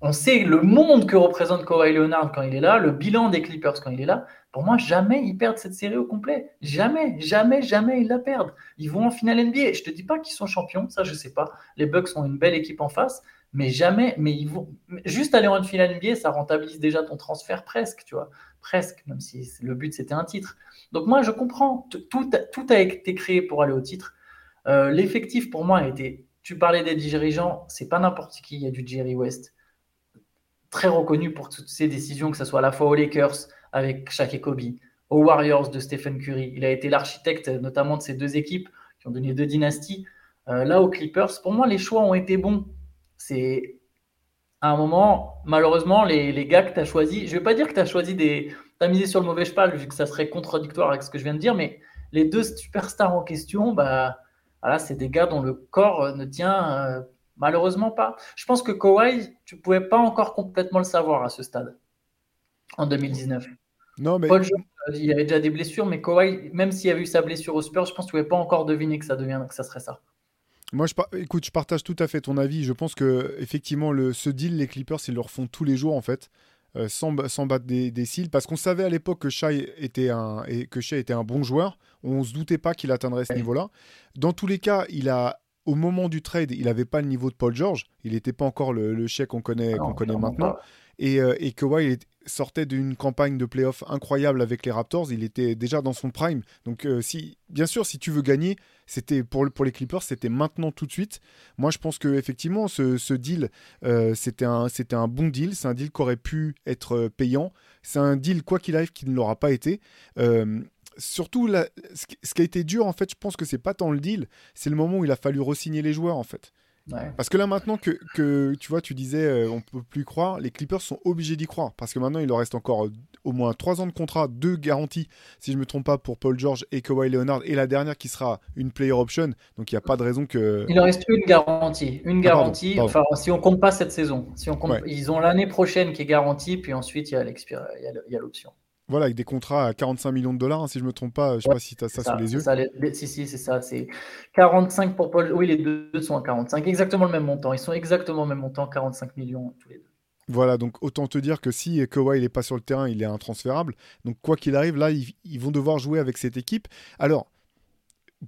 On sait le monde que représente Kawhi Leonard quand il est là, le bilan des Clippers quand il est là. Pour moi, jamais ils perdent cette série au complet. Jamais, jamais, jamais ils la perdent. Ils vont en finale NBA. Je te dis pas qu'ils sont champions, ça je sais pas. Les Bucks ont une belle équipe en face, mais jamais, mais ils vont, juste aller en finale NBA, ça rentabilise déjà ton transfert presque, tu vois, presque, même si le but c'était un titre. Donc moi je comprends, tout, tout a été créé pour aller au titre. Euh, l'effectif pour moi a été, tu parlais des dirigeants, c'est pas n'importe qui, il y a du Jerry West, très reconnu pour toutes ses décisions, que ce soit à la fois aux Lakers avec Shaq et Kobe, aux Warriors de Stephen Curry. Il a été l'architecte notamment de ces deux équipes qui ont donné deux dynasties. Euh, là aux Clippers, pour moi les choix ont été bons c'est à un moment, malheureusement, les, les gars que tu as choisis, je ne vais pas dire que tu as choisi des. Tu as misé sur le mauvais cheval, vu que ça serait contradictoire avec ce que je viens de dire, mais les deux superstars en question, bah, voilà, c'est des gars dont le corps ne tient euh, malheureusement pas. Je pense que Kawhi, tu ne pouvais pas encore complètement le savoir à ce stade. en 2019.
Non, mais.
Paul George, il y avait déjà des blessures, mais Kawhi, même s'il y avait eu sa blessure au Spurs, je pense que tu ne pouvais pas encore deviner que ça, devient, que ça serait ça.
Moi, je, écoute, je partage tout à fait ton avis. Je pense que effectivement, le, ce deal, les Clippers, ils le refont tous les jours en fait. Euh, sans, sans, battre des, des cils, parce qu'on savait à l'époque que Shai était un, et que Shai était un bon joueur. On ne se doutait pas qu'il atteindrait ce niveau-là. Dans tous les cas, il a, au moment du trade, il n'avait pas le niveau de Paul George. Il n'était pas encore le, le qu'on connaît, qu'on connaît maintenant. Et, euh, et Kawhi sortait d'une campagne de playoff incroyable avec les Raptors. Il était déjà dans son prime. Donc, euh, si, bien sûr, si tu veux gagner, c'était pour, les Clippers, c'était maintenant tout de suite. Moi, je pense que effectivement, ce, deal, euh, c'était un, c'était un bon deal. C'est un deal qui aurait pu être payant. C'est un deal, quoi qu'il arrive, qui ne l'aura pas été. surtout, ce qui a été dur, en fait, je pense que c'est pas tant le deal, c'est le moment où il a fallu re-signer les joueurs, en fait. Parce que là maintenant que, que, tu vois, tu disais euh, on peut plus croire, les Clippers sont obligés d'y croire parce que maintenant il leur reste encore euh, au moins 3 ans de contrat, deux garanties si je me trompe pas pour Paul George et Kawhi Leonard et la dernière qui sera une player option. Donc il n'y a pas de raison que
Il leur reste une garantie, une ah, garantie. Enfin si on compte pas cette saison, si on compte, ils ont l'année prochaine qui est garantie puis ensuite il y a l'option.
Voilà, avec des contrats à 45 millions de dollars, hein, si je ne me trompe pas. Je ne sais pas si tu as ça, sous les yeux.
si, si, c'est ça. C'est 45 pour Paul. Oui, les deux sont à 45. Exactement le même montant. Ils sont exactement le même montant, 45 millions tous les deux.
Voilà, donc autant te dire que si Kawhi n'est pas sur le terrain, il est intransférable. Donc quoi qu'il arrive, là, ils, vont devoir jouer avec cette équipe. Alors,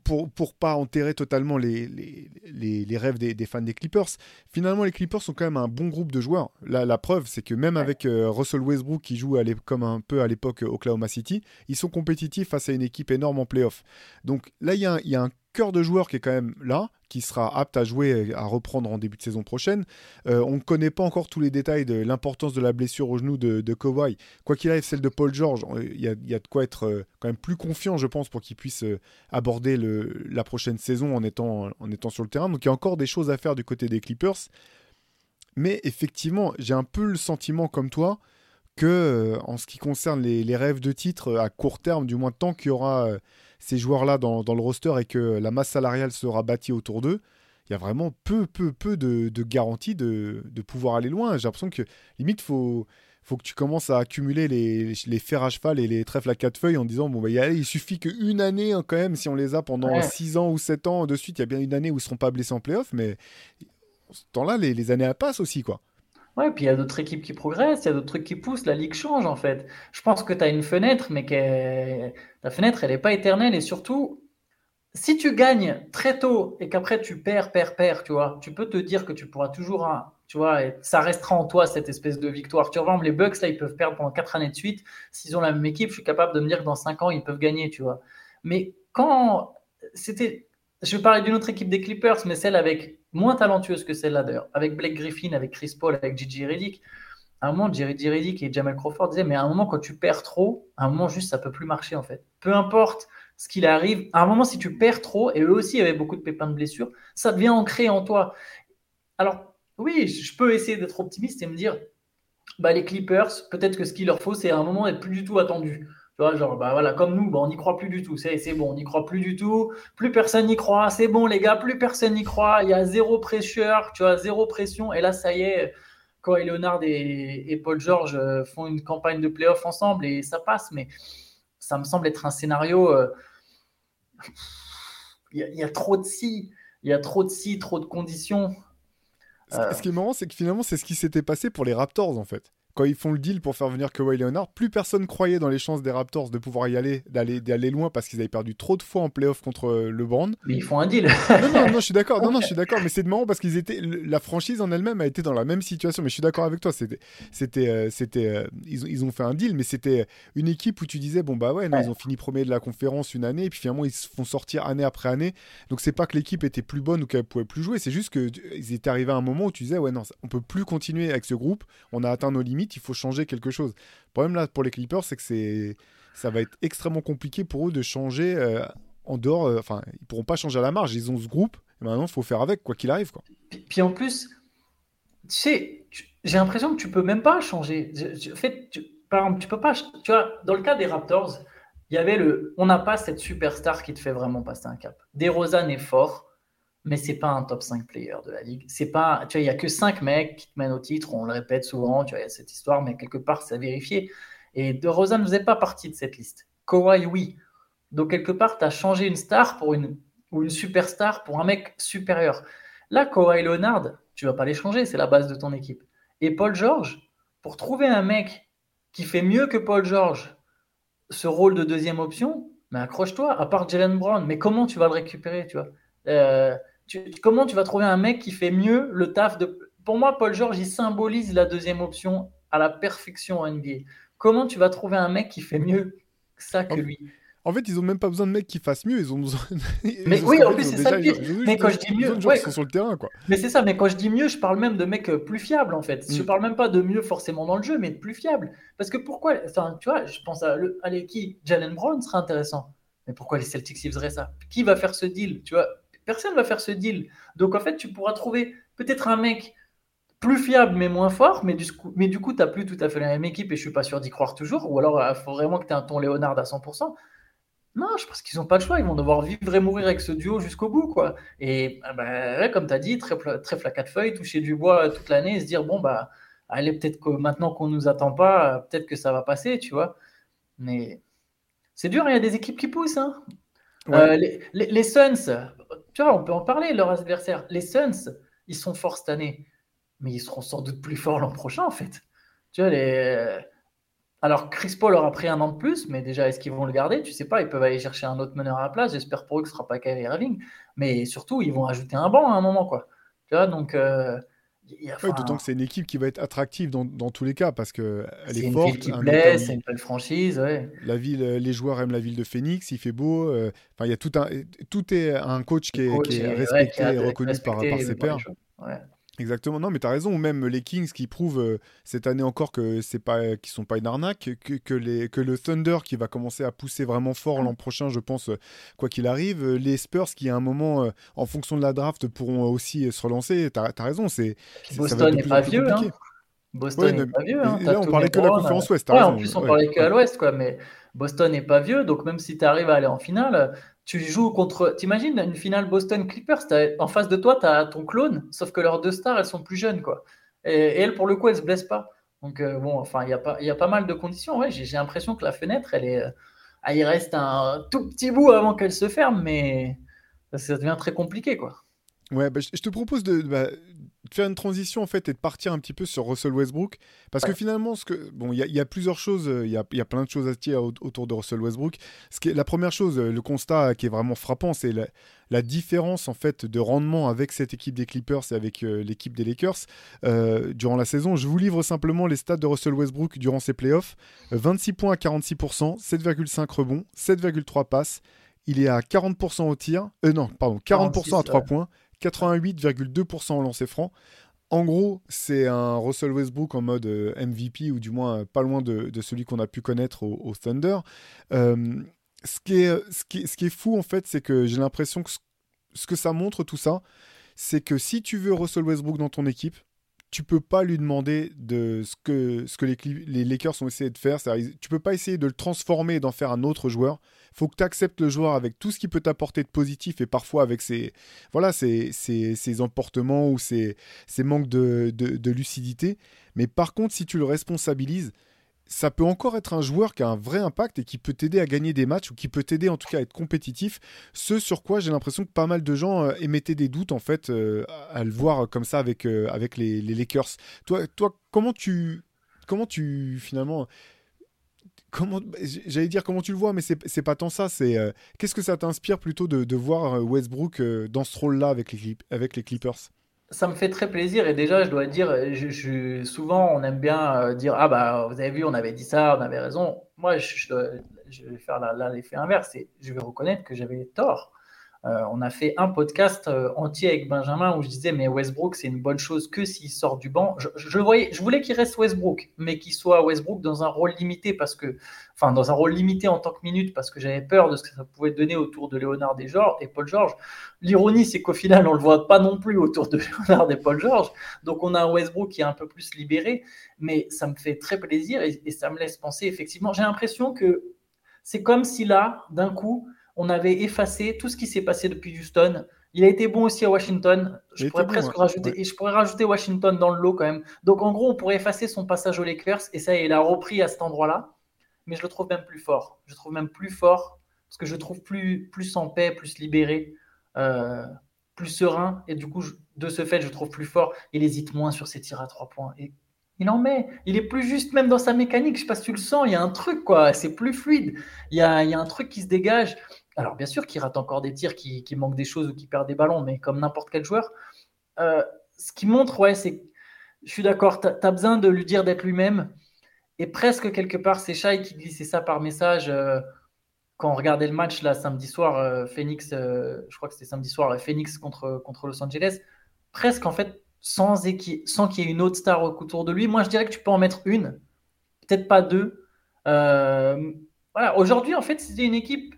pour pour pas enterrer totalement les, les, les, rêves des, des, fans des Clippers, finalement les Clippers sont quand même un bon groupe de joueurs. La, la preuve, c'est que même avec euh, Russell Westbrook qui joue à comme un peu à l'époque Oklahoma City, ils sont compétitifs face à une équipe énorme en playoff. Donc là, il y, y, a un cœur de joueur qui est quand même là, qui sera apte à jouer, à reprendre en début de saison prochaine. Euh, on ne connaît pas encore tous les détails de l'importance de la blessure au genou de, Kawhi. Quoi qu'il arrive, celle de Paul George, il y, a, de quoi être euh, quand même plus confiant, je pense, pour qu'il puisse euh, aborder la prochaine saison en étant, en étant sur le terrain. Donc il y a encore des choses à faire du côté des Clippers. Mais effectivement, j'ai un peu le sentiment comme toi que en ce qui concerne les, les, rêves de titre à court terme, du moins tant qu'il y aura ces joueurs-là dans, le roster et que la masse salariale sera bâtie autour d'eux, il y a vraiment peu, peu, peu de, de garanties de, pouvoir aller loin. J'ai l'impression que limite, faut, faut que tu commences à accumuler les, les, fers à cheval et les trèfles à quatre feuilles en disant bon, bah, il suffit qu'une année, hein, quand même, si on les a pendant 6 ans ou 7 ans de suite, il y a bien une année où ils ne seront pas blessés en playoff, mais ce temps-là, les, les années passent aussi, quoi.
Ouais, puis il y a d'autres équipes qui progressent, il y a d'autres trucs qui poussent, la ligue change en fait. Je pense que tu as une fenêtre, mais que la fenêtre, elle n'est pas éternelle. Et surtout, si tu gagnes très tôt et qu'après tu perds, perds, perds, tu vois, tu peux te dire que tu pourras toujours, tu vois, ça restera en toi cette espèce de victoire. Tu vois, les Bucks, là, ils peuvent perdre pendant 4 années de suite. S'ils ont la même équipe, je suis capable de me dire que dans 5 ans, ils peuvent gagner, tu vois. Mais quand c'était je vais parler d'une autre équipe des Clippers, mais celle avec moins talentueuse que celle-là d'ailleurs, avec Blake Griffin, avec Chris Paul, avec Gigi Reddick. À un moment, Gigi Reddick et Jamal Crawford disaient, mais à un moment, quand tu perds trop, à un moment, juste, ça peut plus marcher en fait. Peu importe ce qu'il arrive, à un moment, si tu perds trop, et eux aussi avaient beaucoup de pépins de blessures, ça devient ancré en toi. Alors, oui, je peux essayer d'être optimiste et me dire, bah, les Clippers, peut-être que ce qu'il leur faut, c'est à un moment être plus du tout attendu. Tu vois, genre, bah voilà, comme nous, bah, on n'y croit plus du tout. C'est bon, on n'y croit plus du tout. Plus personne n'y croit. C'est bon, les gars, plus personne n'y croit. Il y a zéro pression, tu vois, zéro pression. Et là, ça y est, Kawhi Leonard et, Paul George euh, font une campagne de playoff ensemble et ça passe. Mais ça me semble être un scénario. Euh, il, y a, trop de si, il y a trop de si, trop de conditions.
Ce qui est marrant, c'est que finalement, c'est ce qui s'était passé pour les Raptors, en fait quand ils font le deal pour faire venir Kawhi Leonard, plus personne croyait dans les chances des Raptors de pouvoir y aller, d'aller, d'aller loin parce qu'ils avaient perdu trop de fois en playoff contre euh, LeBron.
Mais ils font un deal.
non, non, non, je suis d'accord. Non, non, je suis d'accord. Mais c'est marrant parce qu'ils étaient, la franchise en elle-même a été dans la même situation. Mais je suis d'accord avec toi. C'était, c'était, euh, c'était, euh, ils, ils, ont fait un deal, mais c'était une équipe où tu disais bon bah ouais, non, ils ont fini premier de la conférence une année et puis finalement ils se font sortir année après année. Donc c'est pas que l'équipe était plus bonne ou qu'elle pouvait plus jouer. C'est juste que ils étaient arrivés à un moment où tu disais ouais non, on peut plus continuer avec ce groupe. On a atteint nos limites. Il faut changer quelque chose. Le problème là pour les Clippers, c'est que c'est ça va être extrêmement compliqué pour eux de changer euh, en dehors. Euh, enfin, ils pourront pas changer à la marge. Ils ont ce groupe. Et maintenant, il faut faire avec quoi qu'il arrive. Quoi.
Puis, en plus, tu sais, j'ai l'impression que tu peux même pas changer. En fait, tu, par exemple, tu peux pas. Tu vois, dans le cas des Raptors, il y avait le. On n'a pas cette superstar qui te fait vraiment passer un cap. DeRozan est fort mais c'est pas un top 5 player de la ligue. C'est pas, tu vois, il y a que 5 mecs qui te mènent au titre, on le répète souvent, tu vois, il y a cette histoire, mais quelque part, c'est à vérifier. Et De Rosa ne faisait pas partie de cette liste. Kawhi, oui. Donc, quelque part, tu as changé une star pour une, ou une superstar pour un mec supérieur. Là, Kawhi Leonard, tu vas pas les changer, c'est la base de ton équipe. Et Paul George, pour trouver un mec qui fait mieux que Paul George ce rôle de deuxième option, mais accroche-toi, à part Jalen Brown, mais comment tu vas le récupérer, tu vois? Euh, Comment tu vas trouver un mec qui fait mieux le taf de... Pour moi, Paul George, il symbolise la deuxième option à la perfection en NBA. Comment tu vas trouver un mec qui fait mieux ça que lui?
En fait, ils ont même pas besoin de mecs qui fassent mieux, ils ont besoin.
mais oui, en plus, c'est ça Mais quand je dis mieux.
Ouais, sont sur le terrain, quoi.
Mais c'est ça, mais quand je dis mieux, je parle même de mecs euh, plus fiables, en fait. Je Je mm. parle même pas de mieux forcément dans le jeu, mais de plus fiables. Parce que pourquoi. Enfin, tu vois, je pense à. Le... Allez, qui Jalen Brown serait intéressant. Mais pourquoi les Celtics, ils feraient ça? Qui va faire ce deal Tu vois, personne va faire ce deal. Donc, en fait, tu pourras trouver peut-être un mec plus fiable mais moins fort, mais du coup, mais du coup, tu n'as plus tout à fait la même équipe et je suis pas sûr d'y croire toujours. Ou alors, il faut vraiment que tu aies un ton Léonard à 100%. Non, je pense qu'ils n'ont pas le choix. Ils vont devoir vivre et mourir avec ce duo jusqu'au bout. quoi. Et ah bah, comme tu as dit, très, très de feuille, toucher du bois toute l'année et se dire bon, bah, allez, peut-être que maintenant qu'on ne nous attend pas, peut-être que ça va passer, tu vois. Mais c'est dur, il y a des équipes qui poussent. Hein. Euh, les, les, Suns, tu vois, on peut en parler, leur adversaire. Les Suns, ils sont forts cette année, mais ils seront sans doute plus forts l'an prochain, en fait. Tu vois, les alors, Chris Paul aura pris un an de plus, mais déjà, est-ce qu'ils vont le garder? Tu sais pas, ils peuvent aller chercher un autre meneur à la place. J'espère pour eux que ce sera pas Kyrie Irving. Mais surtout, ils vont ajouter un banc à un moment, quoi. Tu vois, donc. Euh,
d'autant que c'est une équipe qui va être attractive dans, tous les cas parce que elle est, forte.
c'est une belle franchise.
La ville, les joueurs aiment la ville de Phoenix. Il fait beau. Euh, enfin, il y a tout un, tout est un coach qui est, respecté et reconnu par, par ses pairs. Exactement, non, mais tu as raison, ou même les Kings qui prouvent euh, cette année encore que c'est pas qu'ils sont pas une arnaque, que, que, les, que le Thunder qui va commencer à pousser vraiment fort l'an prochain, je pense, euh, quoi qu'il arrive, euh, les Spurs qui à un moment, en fonction de la draft, pourront aussi se relancer. Tu as, raison, c'est.
Boston n'est pas vieux, hein. Boston n'est pas vieux. Hein.
Là, on parlait que de la conférence Ouest.
Ouais, en plus, on parlait que à l'Ouest, quoi, mais Boston n'est pas vieux, donc même si tu arrives à aller en finale, tu joues contre. T'imagines une finale Boston Clippers, en face de toi, tu as ton clone, sauf que leurs deux stars, elles sont plus jeunes, quoi. Et, elles, pour le coup, elles se blessent pas. Donc, euh, bon, enfin, il y, a pas, y a pas mal de conditions. Ouais, j'ai l'impression que la fenêtre, elle est. Euh, il reste un tout petit bout avant qu'elle se ferme, mais ça devient très compliqué, quoi.
Ouais, bah, je te propose de, bah, de faire une transition en fait et de partir un petit peu sur Russell Westbrook. Parce que finalement ce que bon il y, a plusieurs choses il y a, y a, plein de choses à dire autour de Russell Westbrook. Ce qui est, la première chose le constat qui est vraiment frappant c'est la, différence en fait de rendement avec cette équipe des Clippers et avec euh, l'équipe des Lakers euh, durant la saison. Je vous livre simplement les stats de Russell Westbrook durant ses playoffs. 26 points à 46% 7,5 rebonds 7,3 passes. Il est à 40% au tir euh, non pardon 40% à 3 points 88,2% en lancer franc. En gros, c'est un Russell Westbrook en mode euh, MVP, ou du moins euh, pas loin de, celui qu'on a pu connaître au, Thunder. Euh, ce, qui est, fou, en fait, c'est que j'ai l'impression que ce que ça montre, tout ça, c'est que si tu veux Russell Westbrook dans ton équipe, tu peux pas lui demander de ce que, ce que les, Lakers ont essayé de faire. Tu peux pas essayer de le transformer et d'en faire un autre joueur faut que tu acceptes le joueur avec tout ce qui peut t'apporter de positif et parfois avec ses, voilà, ses, ses, emportements ou ses, manques de, de, lucidité. Mais par contre, si tu le responsabilises, ça peut encore être un joueur qui a un vrai impact et qui peut t'aider à gagner des matchs ou qui peut t'aider en tout cas à être compétitif. Ce sur quoi j'ai l'impression que pas mal de gens euh, émettaient des doutes en fait euh, à le voir comme ça avec, euh, avec les, Lakers. Toi, toi comment tu comment tu finalement comment j'allais dire comment tu le vois mais c'est pas tant ça c'est qu'est-ce que ça t'inspire plutôt de, voir euh, Westbrook dans ce rôle là avec les, avec les Clippers?
Ça me fait très plaisir. Et déjà je dois dire je, souvent on aime bien dire ah bah vous avez vu on avait dit ça on avait raison. Moi je, vais faire l'effet inverse. Et je vais reconnaître que j'avais tort euh, on a fait un podcast euh, entier avec Benjamin où je disais mais Westbrook c'est une bonne chose que s'il sort du banc. Je, voyais, je voulais qu'il reste Westbrook, mais qu'il soit Westbrook dans un rôle limité parce que, enfin dans un rôle limité en tant que minute parce que j'avais peur de ce que ça pouvait donner autour de Léonard et, et Paul George. L'ironie c'est qu'au final on le voit pas non plus autour de Léonard et Paul George. Donc on a un Westbrook qui est un peu plus libéré, mais ça me fait très plaisir et, et ça me laisse penser effectivement. J'ai l'impression que c'est comme si là d'un coup on avait effacé tout ce qui s'est passé depuis Houston. Il a été bon aussi à Washington. Je pourrais presque rajouter, et je pourrais rajouter Washington dans le lot quand même. Donc en gros, on pourrait effacer son passage aux Lakers et ça, il a repris à cet endroit-là. mais je le trouve même plus fort. Je le trouve même plus fort parce que je le trouve plus, plus en paix, plus libéré, euh, plus serein. Et du coup, de ce fait, je le trouve plus fort. Il hésite moins sur ses tirs à trois points. Et il en met. Il est plus juste même dans sa mécanique. Je sais pas si tu le sens. Il y a un truc, quoi. C'est plus fluide. Il y a, il y a un truc qui se dégage. Alors, bien sûr qu'il rate encore des tirs, qui, qui manque des choses ou qui perd des ballons, mais comme n'importe quel joueur. Euh, ce qui montre, ouais, c'est. Je suis d'accord, tu as, besoin de lui dire d'être lui-même. Et presque quelque part, c'est Shai qui glissait ça par message. Euh, quand on regardait le match là samedi soir, euh, Phoenix, je crois que c'était samedi soir, Phoenix contre, contre Los Angeles, presque en fait sans, sans qu'il y ait une autre star autour de lui. Moi, je dirais que tu peux en mettre une, peut-être pas deux. voilà, aujourd'hui, en fait, c'était une équipe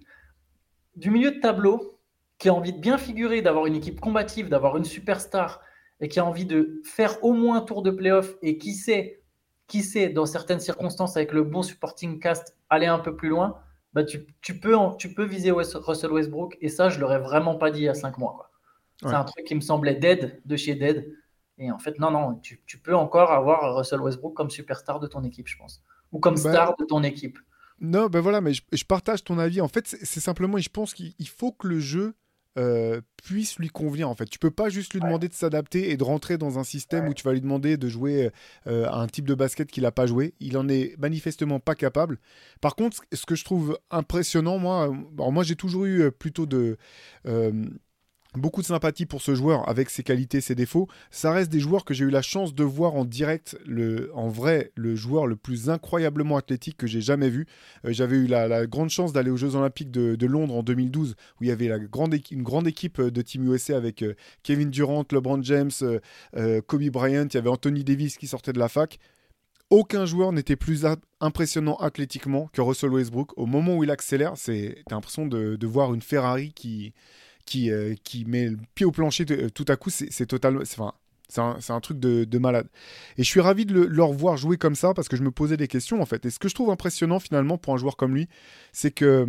du milieu de tableau qui a envie de bien figurer, d'avoir une équipe combative, d'avoir une superstar et qui a envie de faire au moins un tour de playoff et qui sait, qui sait dans certaines circonstances avec le bon supporting cast aller un peu plus loin, bah tu, tu peux, tu peux viser Russell Westbrook et ça je l'aurais vraiment pas dit il y a cinq mois. C'est un truc qui me semblait dead de chez dead et en fait non non tu, tu, peux encore avoir Russell Westbrook comme superstar de ton équipe je pense ou comme bah, star de ton équipe.
Non, ben voilà, mais je, je, partage ton avis. En fait, c'est simplement, je pense qu'il faut que le jeu euh, puisse lui convenir en fait. Tu peux pas juste lui demander de s'adapter et de rentrer dans un système où tu vas lui demander de jouer euh, à un type de basket qu'il n'a pas joué. Il en est manifestement pas capable. Par contre, ce que je trouve impressionnant, moi, euh, moi j'ai toujours eu plutôt de beaucoup de sympathie pour ce joueur avec ses qualités, ses défauts. Ça reste des joueurs que j'ai eu la chance de voir en direct, le, en vrai, le joueur le plus incroyablement athlétique que j'ai jamais vu. Euh, j'avais eu la, grande chance d'aller aux Jeux Olympiques de, Londres en 2012, où il y avait une grande équipe de Team USA avec euh, Kevin Durant, LeBron James, euh, Kobe Bryant, il y avait Anthony Davis qui sortait de la fac. Aucun joueur n'était plus impressionnant athlétiquement que Russell Westbrook. Au moment où il accélère, c'est l'impression de voir une Ferrari qui, qui, euh, qui met le pied au plancher euh, tout à coup, c'est totalement. Enfin, c'est un, un, truc de, de, malade. Et je suis ravi de le, leur voir jouer comme ça parce que je me posais des questions en fait. Et ce que je trouve impressionnant finalement pour un joueur comme lui, c'est que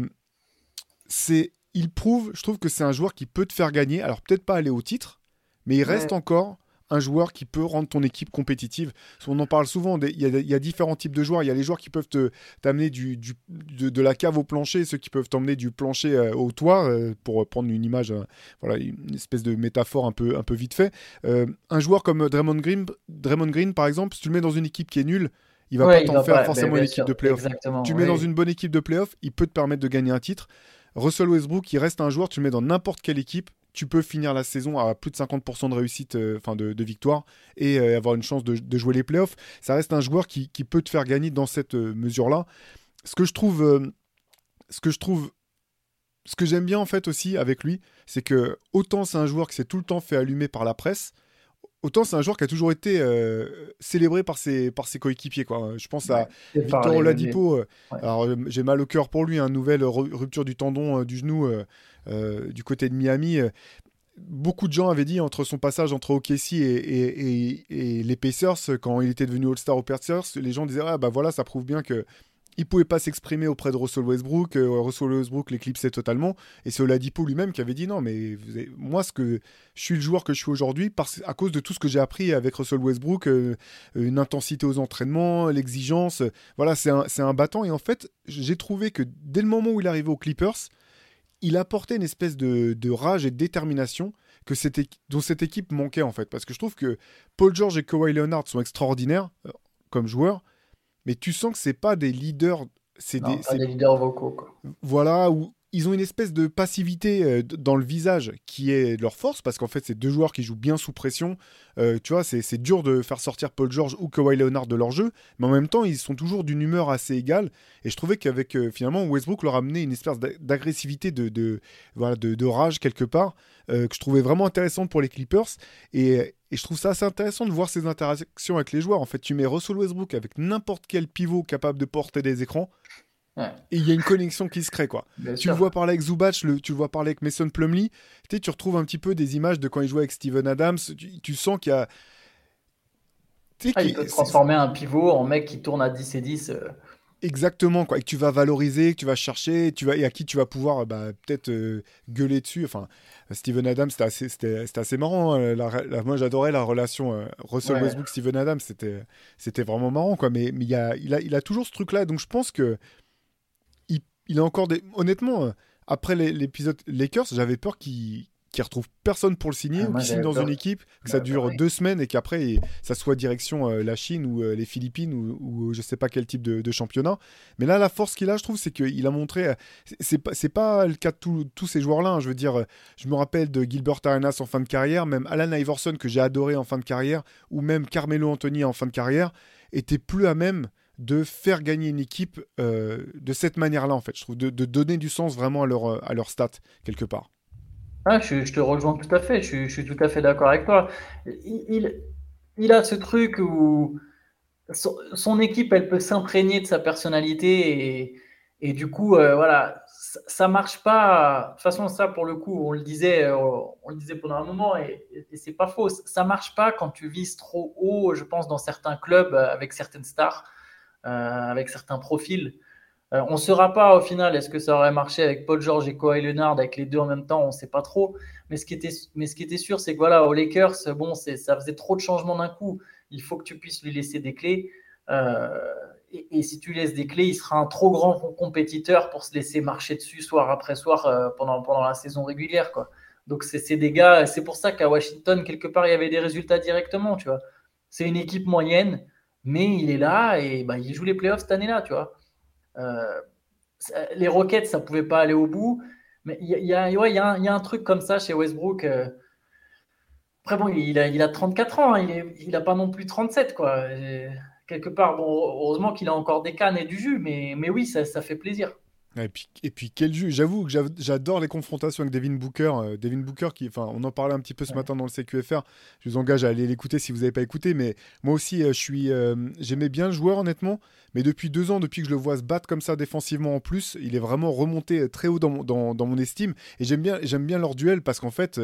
c'est, il prouve, je trouve que c'est un joueur qui peut te faire gagner. Alors peut-être pas aller au titre, mais il reste encore un joueur qui peut rendre ton équipe compétitive. On en parle souvent, il y, a, différents types de joueurs. Il y a les joueurs qui peuvent t'amener du, de, la cave au plancher, ceux qui peuvent t'emmener du plancher euh, au toit, euh, pour prendre une image, euh, voilà, une espèce de métaphore un peu, un peu vite fait. un joueur comme Draymond Green, Draymond Green, par exemple, si tu le mets dans une équipe qui est nulle, il va pas t'en faire forcément une équipe de playoff. Tu le mets dans une bonne équipe de playoff, il peut te permettre de gagner un titre. Russell Westbrook, il reste un joueur, tu le mets dans n'importe quelle équipe, tu peux finir la saison à plus de 50% de réussite, euh, enfin de, victoire, et euh, avoir une chance de, jouer les playoffs. Ça reste un joueur qui, peut te faire gagner dans cette euh, mesure-là. Ce que je trouve, ce que je trouve, ce que j'aime bien en fait aussi avec lui, c'est que autant c'est un joueur qui s'est tout le temps fait allumer par la presse, autant c'est un joueur qui a toujours été célébré par ses, par ses coéquipiers. Quoi. Je pense à Victor Oladipo. Alors j'ai mal au cœur pour lui, une hein, nouvelle rupture du tendon du genou euh, du côté de Miami euh, beaucoup de gens avaient dit entre son passage entre OKC et, et, les Pacers, quand il était devenu All-Star aux Pacers, les gens disaient ah bah voilà, ça prouve bien que il pouvait pas s'exprimer auprès de Russell Westbrook. Euh, Russell Westbrook l'éclipsait totalement. Et c'est Oladipo lui-même qui avait dit non, mais moi, ce que je suis le joueur que je suis aujourd'hui à cause de tout ce que j'ai appris avec Russell Westbrook, une intensité aux entraînements, l'exigence. Voilà, c'est un, un, battant. Et en fait, j'ai trouvé que dès le moment où il arrivait aux Clippers, il apportait une espèce de, rage et de détermination que dont cette équipe manquait en fait. Parce que je trouve que Paul George et Kawhi Leonard sont extraordinaires euh, comme joueurs, mais tu sens que c'est pas des leaders.
C'est des, des, leaders vocaux. Quoi.
Voilà, ou ils ont une espèce de passivité euh, dans le visage qui est leur force parce qu'en fait c'est deux joueurs qui jouent bien sous pression. Euh, tu vois, c'est dur de faire sortir Paul George ou Kawhi Leonard de leur jeu, mais en même temps ils sont toujours d'une humeur assez égale. Et je trouvais qu'avec euh, finalement Westbrook leur amenait une espèce d'agressivité, de, voilà, de, rage quelque part que je trouvais vraiment intéressante pour les Clippers. Et, et je trouve ça assez intéressant de voir ces interactions avec les joueurs. En fait, tu mets Russell Westbrook avec n'importe quel pivot capable de porter des écrans. Et il y a une connexion qui se crée, quoi. tu le vois parler avec Zubac, le, tu le vois parler avec Mason Plumlee. Tu, tu retrouves un petit peu des images de quand il jouait avec Steven Adams. Tu, sens qu'il y a.
Ah, il peut transformer un pivot en mec qui tourne à 10 et 10. Euh.
Exactement, quoi. Et que tu vas valoriser, que tu vas chercher, tu vas, et à qui tu vas pouvoir bah, peut-être euh, gueuler dessus. Enfin, Steven Adams, c'était assez, c'était, assez marrant. Hein. moi, j'adorais la relation euh, Russell Westbrook-Steven Adams. C'était, c'était vraiment marrant, quoi. Mais, mais il, a, il, a, il a toujours ce truc-là. Donc, je pense que il a encore des. Honnêtement, après l'épisode Lakers, j'avais peur qu'il qui retrouve personne pour le signer ah, ou qui signe dans une équipe, que ça bah, dure deux semaines et qu'après ça soit direction euh, la Chine ou euh, les Philippines ou, ou, je sais pas quel type de, championnat. Mais là, la force qu'il a, je trouve, c'est qu'il a montré. Euh, c'est pas, pas le cas de tous ces joueurs-là. Hein. je veux dire, je me rappelle de Gilbert Arenas en fin de carrière, même Alan Iverson que j'ai adoré en fin de carrière, ou même Carmelo Anthony en fin de carrière, était plus à même de faire gagner une équipe de cette manière-là, en fait. Je trouve de, donner du sens vraiment à leur, à leur stats, quelque part.
Ah, je, te rejoins tout à fait, je, suis tout à fait d'accord avec toi. Il, il, a ce truc où son, équipe, elle peut s'imprégner de sa personnalité et, et du coup, euh, voilà, ça, marche pas. De toute façon, ça, pour le coup, on le disait, euh, on le disait pendant un moment et, et c'est pas faux. Ça marche pas quand tu vises trop haut, je pense, dans certains clubs avec certaines stars, euh, avec certains profils. Euh, on ne saura pas au final est-ce que ça aurait marché avec Paul George et Kawhi Leonard, avec les deux en même temps, on ne sait pas trop. Mais ce qui était, sûr, c'est que voilà, aux Lakers, bon, ça faisait trop de changements d'un coup. Il faut que tu puisses lui laisser des clés. Euh, et, si tu laisses des clés, il sera un trop grand compétiteur pour se laisser marcher dessus soir après soir euh, pendant, la saison régulière. Donc c'est des gars, c'est pour ça qu'à Washington, quelque part, il y avait des résultats directement. C'est une équipe moyenne, mais il est là et bah, il joue les playoffs cette année-là, tu vois. Euh, les Rockets, ça pouvait pas aller au bout. Mais il y a, y, a un truc comme ça chez Westbrook. Euh. Après, bon, il a, il a 34 ans, hein, il n'a pas non plus 37, quoi. quelque part, bon, heureusement qu'il a encore des cannes et du jus, mais, mais oui, ça, ça fait plaisir.
Et puis, et puis quel jus J'avoue que j'adore les confrontations avec Devin Booker. Euh, Devin Booker, qui, enfin, on en parlait un petit peu ce matin dans le CQFR. Je vous engage à aller l'écouter si vous n'avez pas écouté. Mais moi aussi, euh, je suis, euh, j'aimais bien le joueur honnêtement. Mais depuis deux ans, depuis que je le vois se battre comme ça défensivement en plus, il est vraiment remonté très haut dans mon, dans, dans mon estime. Et j'aime bien, j'aime bien leur duel parce qu'en fait,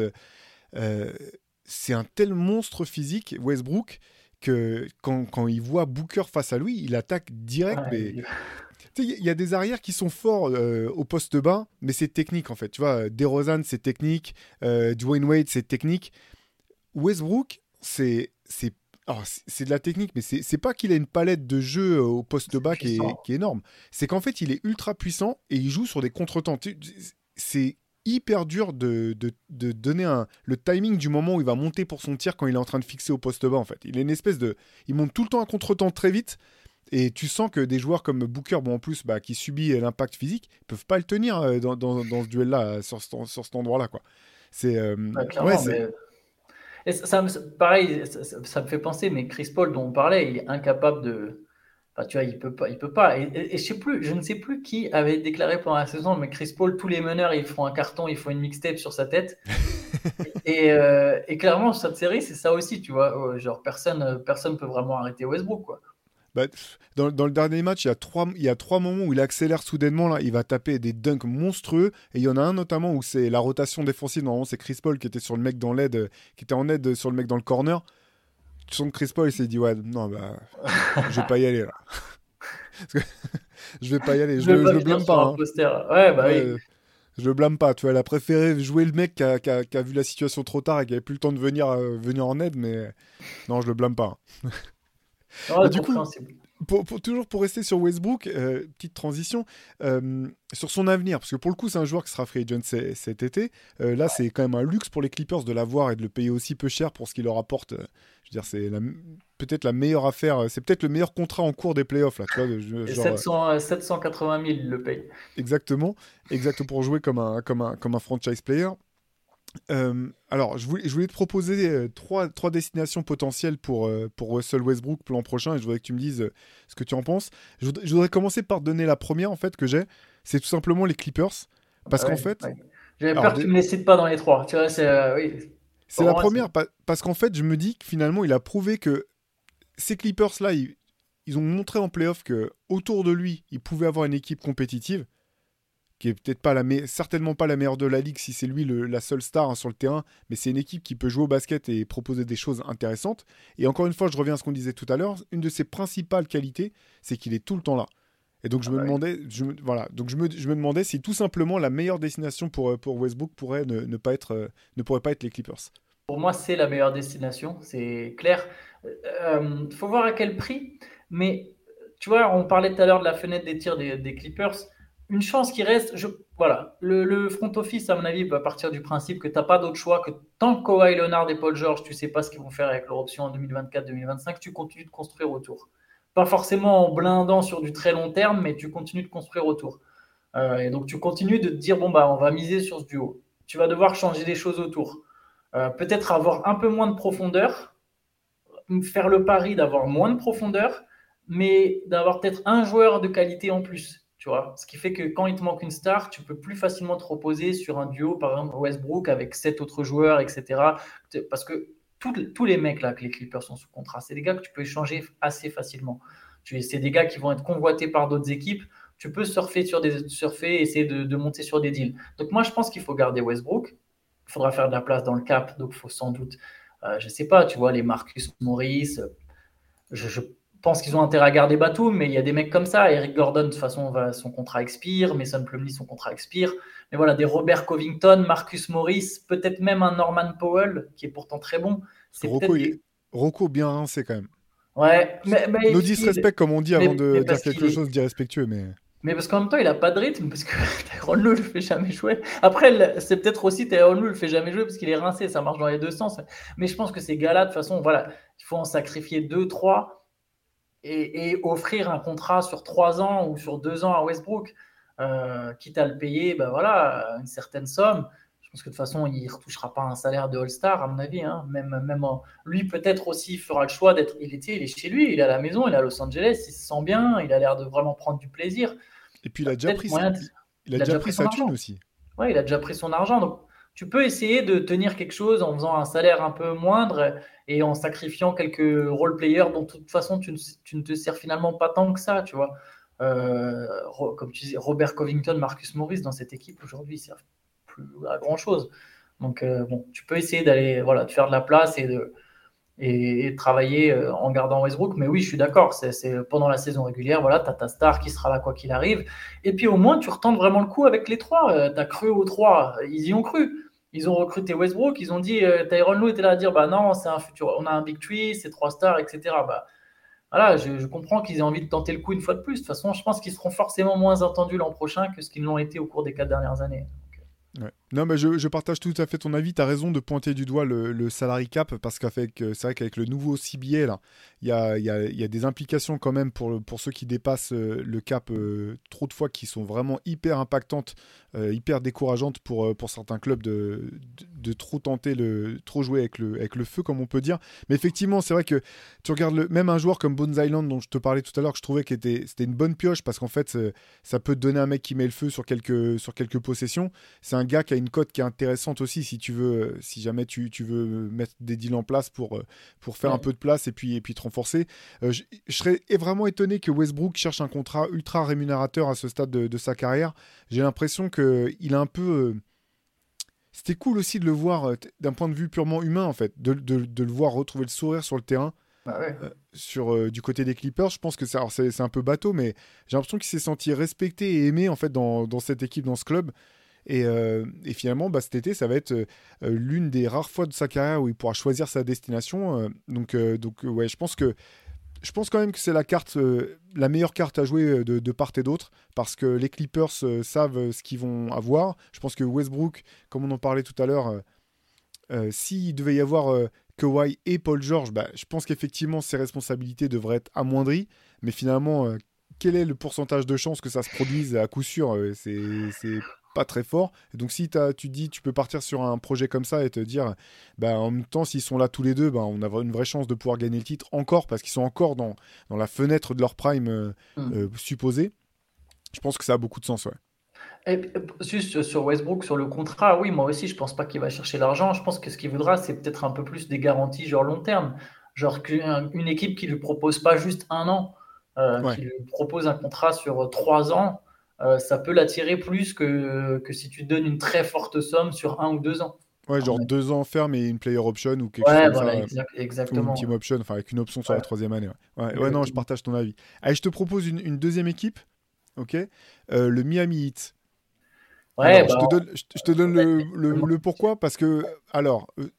c'est un tel monstre physique, Westbrook, que quand, quand, il voit Booker face à lui, il attaque direct. mais il y a des arrières qui sont forts euh, au poste bas, mais c'est technique en fait. Tu vois, DeRozan, c'est technique. Euh, Dwayne Wade, c'est technique. Westbrook, c'est c'est de la technique, mais c'est pas qu'il a une palette de jeu au poste bas qui est, qui est, énorme. C'est qu'en fait, il est ultra puissant et il joue sur des contretemps. C'est hyper dur de, de, de donner un, le timing du moment où il va monter pour son tir quand il est en train de fixer au poste bas, en fait. Il est une espèce de. Il monte tout le temps un contretemps très vite. Et tu sens que des joueurs comme Booker, bon, en plus, bah, qui subit l'impact physique, peuvent pas le tenir euh, dans, dans, dans ce duel-là, sur, sur, cet endroit-là. quoi. C'est. Euh,
ouais, Et ça, pareil, ça, me fait penser, mais Chris Paul dont on parlait, il est incapable de. Enfin, tu vois, il peut pas, il peut pas. Et, je sais plus, je ne sais plus qui avait déclaré pendant la saison, mais Chris Paul, tous les meneurs, ils font un carton, ils font une mixtape sur sa tête. et, euh, et, clairement, cette série, c'est ça aussi, tu vois. Genre, personne, personne peut vraiment arrêter Westbrook, quoi.
Bah, dans, dans, le dernier match, il y, a trois, il y a trois moments où il accélère soudainement. Là, il va taper des dunks monstrueux. Et il y en a un notamment où c'est la rotation défensive. Normalement, c'est Chris Paul qui était sur le mec dans l'aide, qui était en aide sur le mec dans le corner. Tu sens que Chris Paul il s'est dit Ouais, non, bah, je vais pas y aller là. je vais pas y aller. Je, je, le blâme pas. Hein.
Ouais, bah oui.
Je le blâme pas, tu vois, elle a préféré jouer le mec qui a, qui a, vu la situation trop tard et qui avait plus le temps de venir, euh, venir en aide, mais non, je le blâme pas. Ah, du coup, pour, toujours pour rester sur Westbrook, euh, petite transition, euh, sur son avenir, parce que pour le coup, c'est un joueur qui sera free agent cet été. Euh, là, c'est quand même un luxe pour les Clippers de l'avoir et de le payer aussi peu cher pour ce qu'il leur apporte. je veux dire, c'est peut-être la meilleure affaire, c'est peut-être le meilleur contrat en cours des playoffs. Là, tu
vois, genre, 780 000 le paye.
Exactement, exactement pour jouer comme un, comme un, comme un franchise player. Euh, alors, je voulais, je voulais te proposer euh, trois, trois destinations potentielles pour, euh, pour Russell Westbrook l'an prochain et je voudrais que tu me dises ce que tu en penses. Je voudrais, commencer par donner la première en fait que j'ai. C'est tout simplement les Clippers. Parce qu'en fait.
J'avais peur que tu ne me les cites pas dans les trois. Tu vois, c'est. oui.
C'est la première parce qu'en fait, je me dis que finalement, il a prouvé que ces Clippers-là, ils, ils, ont montré en playoff que autour de lui, il pouvait avoir une équipe compétitive qui est peut-être pas la certainement pas la meilleure de la ligue si c'est lui la seule star hein, sur le terrain, mais c'est une équipe qui peut jouer au basket et proposer des choses intéressantes. Et encore une fois, je reviens à ce qu'on disait tout à l'heure, une de ses principales qualités, c'est qu'il est tout le temps là. Et donc je ah me bah demandais, je voilà, donc je me, je me, demandais si tout simplement la meilleure destination pour, euh, pour Westbrook pourrait ne, pas être, euh, ne pourrait pas être les Clippers.
Pour moi, c'est la meilleure destination, c'est clair. Il euh, faut voir à quel prix, mais tu vois, on parlait tout à l'heure de la fenêtre des tirs des, des Clippers une chance qui reste. Voilà, le, front office, à mon avis, va partir du principe que tu n'as pas d'autre choix que tant que Kawhi Leonard et Paul George, tu sais pas ce qu'ils vont faire avec leur option en 2024-2025, tu continues de construire autour. Pas forcément en blindant sur du très long terme, mais tu continues de construire autour. Euh, et donc tu continues de te dire bon bah on va miser sur ce duo. Tu vas devoir changer des choses autour. Euh, peut-être avoir un peu moins de profondeur, faire le pari d'avoir moins de profondeur, mais d'avoir peut-être un joueur de qualité en plus. Tu vois Ce qui fait que quand il te manque une star, tu peux plus facilement te reposer sur un duo, par exemple Westbrook avec sept autres joueurs, etc. Parce que tous les mecs là que les Clippers sont sous contrat, c'est des gars que tu peux échanger assez facilement. C'est des gars qui vont être convoités par d'autres équipes. Tu peux surfer sur des surfer, essayer de, monter sur des deals. Donc moi, je pense qu'il faut garder Westbrook. Il faudra faire de la place dans le cap, donc il faut sans doute, euh, je sais pas, tu vois, les Marcus Morris. Je, je pense qu'ils ont intérêt à garder Batum, mais il y a des mecs comme ça. Eric Gordon, de toute façon, va, son contrat expire. Mason Plumlee, son contrat expire. Mais voilà, des Robert Covington, Marcus Morris, peut-être même un Norman Powell, qui est pourtant très bon.
C'est Rocco, Rocco bien rincé quand même.
Ouais, mais. mais
Nous disrespect, comme on dit avant de dire quelque chose d'irrespectueux, mais.
Mais parce qu'en même temps, il n'a pas de rythme, parce que Tyrone Lue ne le fait jamais jouer. Après, c'est peut-être aussi Tyrone Lue ne le fait jamais jouer, parce qu'il est rincé, ça marche dans les deux sens. Mais je pense que ces gars-là, de toute façon, voilà, il faut en sacrifier deux, trois et, offrir un contrat sur trois ans ou sur deux ans à Westbrook, euh, quitte à le payer, ben voilà, une certaine somme. Je pense que de toute façon, il ne retouchera pas un salaire de All-Star, à mon avis. Hein. Même, même lui, peut-être aussi, fera le choix d'être. Il, est chez lui, il est à la maison, il est à Los Angeles, il se sent bien, il a l'air de vraiment prendre du plaisir.
Et puis, il a déjà pris, il, a déjà pris, sa thune aussi.
Ouais, il a déjà pris son argent. Donc, tu peux essayer de tenir quelque chose en faisant un salaire un peu moindre et en sacrifiant quelques role-players dont de toute façon tu ne, te sers finalement pas tant que ça, tu vois. Euh, comme tu disais, Robert Covington, Marcus Morris dans cette équipe aujourd'hui, ils servent plus à grand chose. Donc euh, bon, tu peux essayer d'aller voilà, de faire de la place et de, et, travailler euh, en gardant Westbrook. Mais oui, je suis d'accord. C'est pendant la saison régulière, voilà, tu as ta star qui sera là quoi qu'il arrive. Et puis au moins, tu retentes vraiment le coup avec les trois. Tu as cru aux trois. Ils y ont cru. Ils ont recruté Westbrook. Ils ont dit, euh, Tyron Lue était là à dire, bah non, c'est un futur. On a un big tree, c'est trois stars, etc. Bah, voilà, je, comprends qu'ils aient envie de tenter le coup une fois de plus. De toute façon, je pense qu'ils seront forcément moins entendus l'an prochain que ce qu'ils l'ont été au cours des quatre dernières années.
Non, mais je, partage tout à fait ton avis. Tu as raison de pointer du doigt le, le salary cap parce qu'avec, euh, c'est vrai qu'avec le nouveau CBA, il y a, y, a, y a, des implications quand même pour, pour ceux qui dépassent euh, le cap euh, trop de fois qui sont vraiment hyper impactantes, hyper décourageantes pour, pour certains clubs de, de, trop tenter, le, trop jouer avec le, avec le feu, comme on peut dire. Mais effectivement, c'est vrai que tu regardes le, même un joueur comme Bones Island dont je te parlais tout à l'heure, que je trouvais que c'était une bonne pioche parce qu'en fait, ça peut te donner un mec qui met le feu sur quelques, sur quelques possessions. C'est un gars qui a une cote qui est intéressante aussi si tu veux, si jamais tu, tu veux mettre des deals en place pour, euh, pour faire un peu de place et puis, et puis te renforcer. Euh, je, serais vraiment étonné que Westbrook cherche un contrat ultra rémunérateur à ce stade de, sa carrière. J'ai l'impression qu'il a un peu. Euh, c'était cool aussi de le voir d'un point de vue purement humain, en fait, de, de, le voir retrouver le sourire sur le terrain.
Bah
sur du côté des Clippers, je pense que c'est un peu bateau, mais j'ai l'impression qu'il s'est senti respecté et aimé en fait dans, dans, cette équipe, dans ce club. Euh, et, finalement, bah, cet été, ça va être euh, l'une des rares fois de sa carrière où il pourra choisir sa destination. Euh, donc, donc ouais, je pense que je pense quand même que c'est la carte, la meilleure carte à jouer de, part et d'autre, parce que les Clippers savent ce qu'ils vont avoir. Je pense que Westbrook, comme on en parlait tout à l'heure, s'il devait y avoir Kawhi et Paul George, bah, je pense qu'effectivement ses responsabilités devraient être amoindries. Mais finalement, quel est le pourcentage de chances que ça se produise à coup sûr C'est pas très fort. Et donc si as, tu dis tu peux partir sur un projet comme ça et te dire, bah, en même temps s'ils sont là tous les deux, bah, on a une vraie chance de pouvoir gagner le titre encore parce qu'ils sont encore dans, dans la fenêtre de leur prime euh, mm. euh, supposé. Je pense que ça a beaucoup de sens, ouais.
Et juste sur Westbrook, sur le contrat, oui, moi aussi, je pense pas qu'il va chercher l'argent. Je pense que ce qu'il voudra, c'est peut-être un peu plus des garanties genre long terme. Genre une équipe qui lui propose pas juste un an, euh, qui lui propose un contrat sur trois ans, euh, ça peut l'attirer plus que, que si tu donnes une très forte somme sur un ou deux ans.
Ouais, genre deux ans ferme et une player option ou quelque chose
comme ça. exactement.
Ou une team option, enfin avec une option sur la troisième année. Ouais, ouais, non, je partage ton avis. Allez, je te propose une, une deuxième équipe, ok? Euh, Le Miami Heat. Ouais, je, bah, te donne, je, te donne le, le, pourquoi, parce que, alors, euh,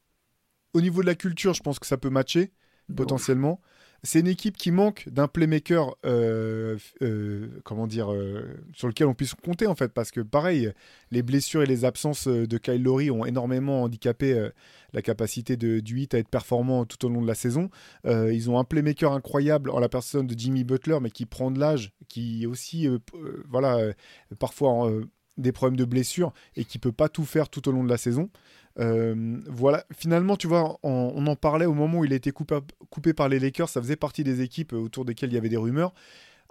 au niveau de la culture, je pense que ça peut matcher, potentiellement. C'est une équipe qui manque d'un playmaker, euh, euh, comment dire, sur lequel on puisse compter en fait, parce que pareil, les blessures et les absences de Kyle Lowry ont énormément handicapé la capacité de, du hit à être performant tout au long de la saison. ils ont un playmaker incroyable en la personne de Jimmy Butler, mais qui prend de l'âge, qui aussi, voilà, parfois des problèmes de blessures et qui peut pas tout faire tout au long de la saison. Euh, voilà, finalement, tu vois, on, en parlait au moment où il a été coupé, par les Lakers, ça faisait partie des équipes autour desquelles il y avait des rumeurs.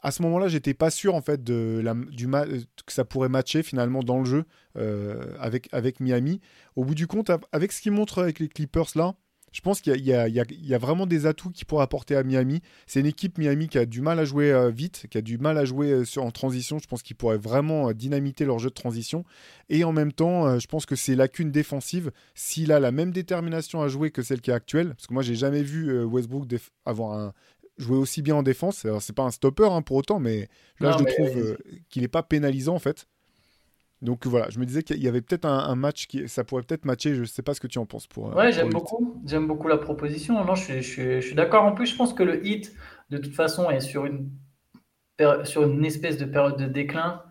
À ce moment-là, j'étais pas sûr en fait de la, du que ça pourrait matcher finalement dans le jeu euh, avec, avec Miami. Au bout du compte, avec ce qu'il montre avec les Clippers là, je pense qu'il y, a vraiment des atouts qui pourraient apporter à Miami. C'est une équipe Miami qui a du mal à jouer euh, vite, qui a du mal à jouer euh, en transition. Je pense qu'ils pourraient vraiment euh, dynamiter leur jeu de transition. Et en même temps, je pense que c'est lacune défensive. S'il a la même détermination à jouer que celle qui est actuelle, parce que moi j'ai jamais vu Westbrook avoir un, jouer aussi bien en défense. Alors c'est pas un stopper hein, pour autant, mais là je trouve qu'il n'est pas pénalisant en fait. Donc voilà, je me disais qu'il y avait peut-être un, match qui ça pourrait peut-être matcher. Je ne sais pas ce que tu en penses pour.
Ouais, j'aime beaucoup. J'aime beaucoup la proposition. Non, je suis, d'accord. En plus, je pense que le hit, de toute façon, est sur une sur une espèce de période de déclin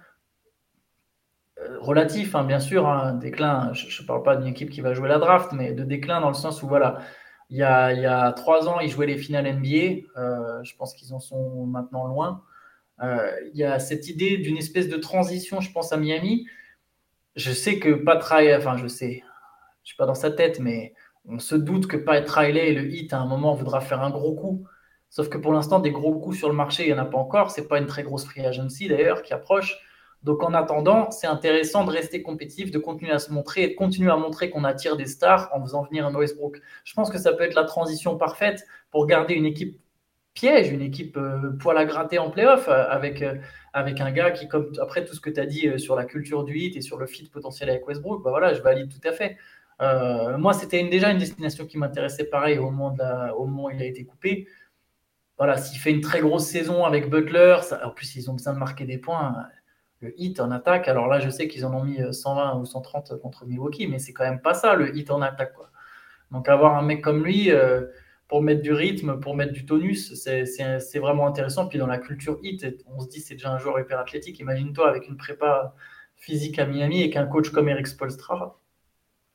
euh, relatif, hein, bien sûr. Un hein, déclin. Je ne parle pas d'une équipe qui va jouer la draft, mais de déclin dans le sens où voilà. Il y, a, il y a trois ans, ils jouaient les finales NBA. Euh, je pense qu'ils en sont maintenant loin. Euh, il y a cette idée d'une espèce de transition, je pense, à Miami, je sais que Pat Riley, enfin je sais, je suis pas dans sa tête, mais on se doute que Pat Riley et le hit à un moment voudra faire un gros coup. Sauf que pour l'instant, des gros coups sur le marché, il n'y en a pas encore. C'est pas une très grosse free agency d'ailleurs qui approche. Donc en attendant, c'est intéressant de rester compétitif, de continuer à se montrer et de continuer à montrer qu'on attire des stars en faisant venir un Westbrook. Je pense que ça peut être la transition parfaite pour garder une équipe piège, une équipe euh, poil à gratter en playoff euh, avec, euh, avec un gars qui, après tout ce que tu as dit sur la culture du hit et sur le fit potentiel avec Westbrook, bah voilà, je valide tout à fait. moi, c'était déjà une destination qui m'intéressait pareil au moment, où il a été coupé. Voilà, s'il fait une très grosse saison avec Butler, en plus ils ont besoin de marquer des points. Le hit en attaque, alors là je sais qu'ils en ont mis 120 ou 130 contre Milwaukee, mais c'est quand même pas ça le hit en attaque. Donc avoir un mec comme lui, pour mettre du rythme, pour mettre du tonus, c'est vraiment intéressant. Puis dans la culture hit, on se dit c'est déjà un joueur hyper athlétique. Imagine-toi avec une prépa physique à Miami et qu'un coach comme Eric Spolstra.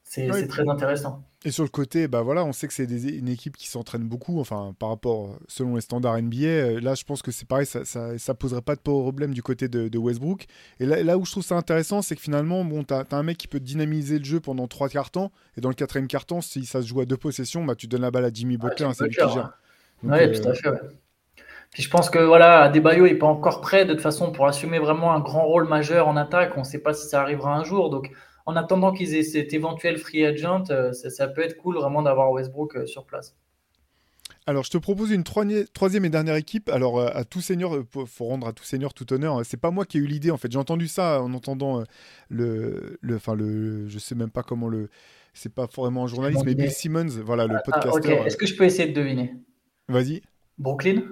C'est très intéressant.
Et sur le côté, bah voilà, on sait que c'est une équipe qui s'entraîne beaucoup, enfin par rapport selon les standards NBA. Euh, là, je pense que c'est pareil, ça, ça, poserait pas de problème du côté de, Westbrook. Et là, là, où je trouve ça intéressant, c'est que finalement, bon, t'as as un mec qui peut dynamiser le jeu pendant trois quarts temps, et dans le quatrième quart temps, si ça se joue à deux possessions, bah tu donnes la balle à Jimmy Butler, hein, c'est lui qui gère.
tout à euh, fait. Puis je pense que voilà, Adebayo n'est pas encore prêt de toute façon pour assumer vraiment un grand rôle majeur en attaque. On ne sait pas si ça arrivera un jour, donc en attendant qu'ils aient cet éventuel free agent, euh, ça, peut être cool vraiment d'avoir Westbrook euh, sur place.
Alors, je te propose une troisième et dernière équipe. Alors, euh, à tout seigneur, il faut rendre à tout seigneur tout honneur. Hein. C'est pas moi qui ai eu l'idée, en fait. J'ai entendu ça en entendant le, le, enfin le, je sais même pas comment le, c'est pas vraiment un journaliste, mais Bill Simmons, voilà, le ah, podcaster.
Est-ce que je peux essayer de deviner?
Vas-y.
Brooklyn?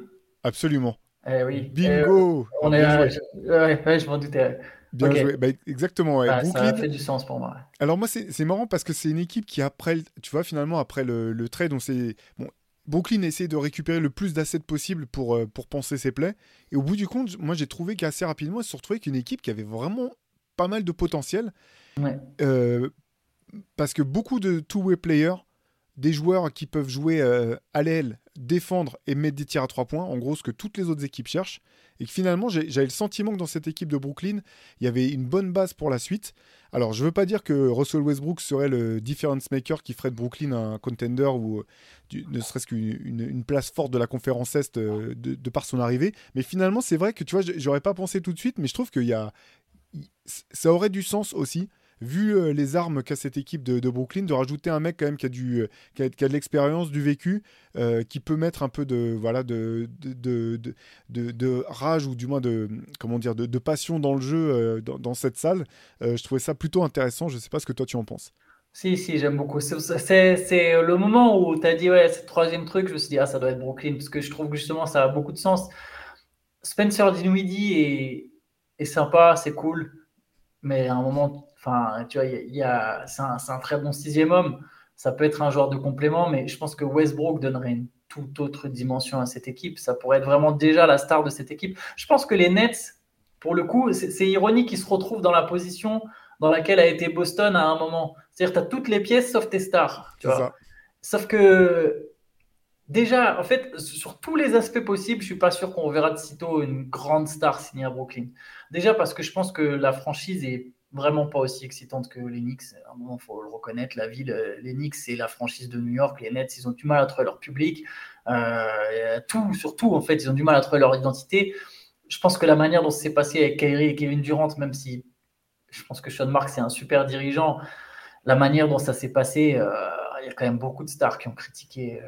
Absolument.
Eh oui.
Bingo.
on est, ouais, je m'en doutais.
Bien joué. Bah, exactement.
Ouais. ça fait du sens pour moi.
Alors moi, c'est marrant parce que c'est une équipe qui, après, tu vois, finalement, après le, le trade, on s'est... Bon, Brooklyn essaie de récupérer le plus d'assets possible pour, euh, pour penser ses plays. Et au bout du compte, moi, j'ai trouvé qu'assez rapidement, ils se sont retrouvés avec une équipe qui avait vraiment pas mal de potentiel.
Ouais.
Euh, parce que beaucoup de two-way players, des joueurs qui peuvent jouer euh, à l'aile, défendre et mettre des tirs à trois points, en gros ce que toutes les autres équipes cherchent. Et que finalement, j'avais le sentiment que dans cette équipe de Brooklyn, il y avait une bonne base pour la suite. Alors, je ne veux pas dire que Russell Westbrook serait le difference maker qui ferait de Brooklyn un contender ou euh, ne serait-ce qu'une place forte de la conférence Est euh, de, par son arrivée. Mais finalement, c'est vrai que tu vois, j'aurais pas pensé tout de suite, mais je trouve qu'il y a. Ça aurait du sens aussi vu euh, les armes qu'a cette équipe de, Brooklyn, de rajouter un mec quand même qui a, du, euh, qui a, de l'expérience, du vécu, euh, qui peut mettre un peu de, voilà, de, de, de, rage ou du moins de, comment dire, de, passion dans le jeu dans, cette salle. je trouvais ça plutôt intéressant. Je ne sais pas ce que toi tu en penses.
Si, si, j'aime beaucoup. C'est le moment où tu as dit, ouais, c'est le troisième truc, je me suis dit, ah, ça doit être Brooklyn, parce que je trouve que justement, ça a beaucoup de sens. Spencer Dinwiddie est, est sympa, c'est cool, mais à un moment, Enfin, tu vois, il y a, c'est un, très bon sixième homme. Ça peut être un joueur de complément, mais je pense que Westbrook donnerait une toute autre dimension à cette équipe. Ça pourrait être vraiment déjà la star de cette équipe. Je pense que les Nets, pour le coup, c'est ironique qu'ils se retrouvent dans la position dans laquelle a été Boston à un moment. C'est-à-dire, tu as toutes les pièces sauf tes stars. Tu vois. Sauf que déjà, en fait, sur tous les aspects possibles, je suis pas sûr qu'on verra de sitôt une grande star signée à Brooklyn. Déjà parce que je pense que la franchise est vraiment pas aussi excitante que les Knicks. À un moment, faut le reconnaître, la ville, euh, les Knicks, c'est la franchise de New York. Les Nets, ils ont du mal à trouver leur public. Euh, tout, surtout, en fait, ils ont du mal à trouver leur identité. Je pense que la manière dont c'est passé avec Kyrie et Kevin Durant, même si je pense que Sean Marks c'est un super dirigeant, la manière dont ça s'est passé, euh, il y a quand même beaucoup de stars qui ont critiqué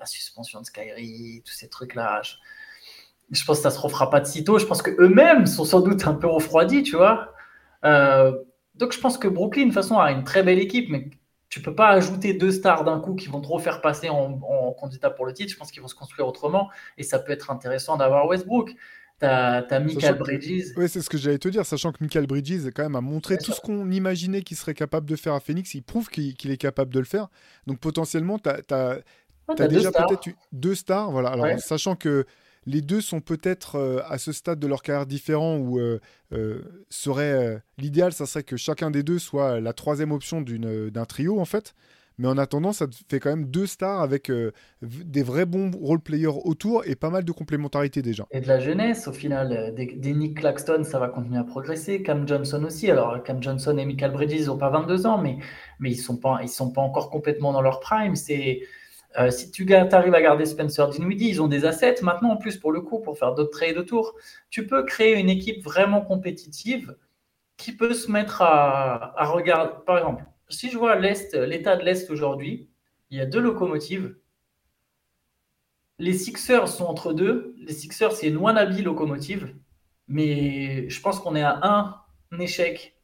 la suspension de Kyrie, tous ces trucs-là. Je, pense que ça se refera pas de sitôt. Je pense que eux-mêmes sont sans doute un peu refroidis, tu vois. Euh, donc je pense que Brooklyn, de toute façon, a une très belle équipe, mais tu peux pas ajouter deux stars d'un coup qui vont trop faire passer en, candidat pour le titre. Je pense qu'ils vont se construire autrement et ça peut être intéressant d'avoir Westbrook. Tu as, Michael Bridges.
Oui, c'est ce que j'allais te dire, sachant que Michael Bridges, quand même, a montré tout ce qu'on imaginait qu'il serait capable de faire à Phoenix. Il prouve qu'il est capable de le faire. Donc potentiellement, tu as, tu as, déjà peut-être deux stars. Voilà. Alors, sachant que les deux sont peut-être euh, à ce stade de leur carrière différent où euh, euh, serait l'idéal, ça serait que chacun des deux soit la troisième option d'un trio en fait. Mais en attendant, ça fait quand même deux stars avec des vrais bons role-players autour et pas mal de complémentarité déjà.
Et de la jeunesse au final. Des, Nick Claxton, ça va continuer à progresser. Cam Johnson aussi. Alors, Cam Johnson et Michael Bridges n'ont pas 22 ans, mais, mais ils ne sont, pas, ils sont pas encore complètement dans leur prime. C'est euh, si tu arrives à garder Spencer Dinwiddie, ils ont des assets maintenant en plus pour le coup pour faire d'autres trades autour. Tu peux créer une équipe vraiment compétitive qui peut se mettre à, regarder. Par exemple, si je vois l'Est, l'état de l'Est aujourd'hui, il y a deux locomotives. Les Sixers sont entre deux. Les Sixers, c'est une wannabe locomotive. Mais je pense qu'on est à un échec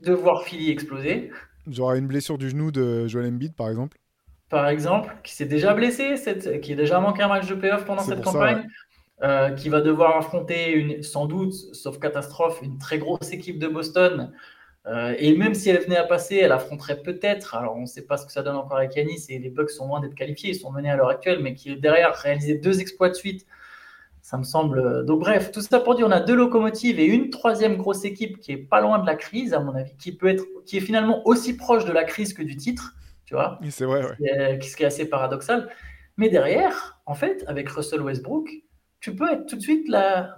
de voir Philly exploser.
J'aurai une blessure du genou de Joel Embiid, par exemple
par exemple, qui s'est déjà blessé, qui a déjà manqué un match de playoff pendant cette campagne, euh, qui va devoir affronter une, sans doute, sauf catastrophe, une très grosse équipe de Boston. Euh, et même si elle venait à passer, elle affronterait peut-être, alors on ne sait pas ce que ça donne encore avec Yanis, et les Bucks sont loin d'être qualifiés, ils sont menés à l'heure actuelle, mais qui derrière réalisé deux exploits de suite. Ça me semble. Donc, bref, tout ça pour dire, on a deux locomotives et une troisième grosse équipe qui est pas loin de la crise, à mon avis, qui peut être, qui est finalement aussi proche de la crise que du titre tu vois.
C'est vrai,
Ce qui est assez paradoxal. Mais derrière, en fait, avec Russell Westbrook, tu peux être tout de suite là.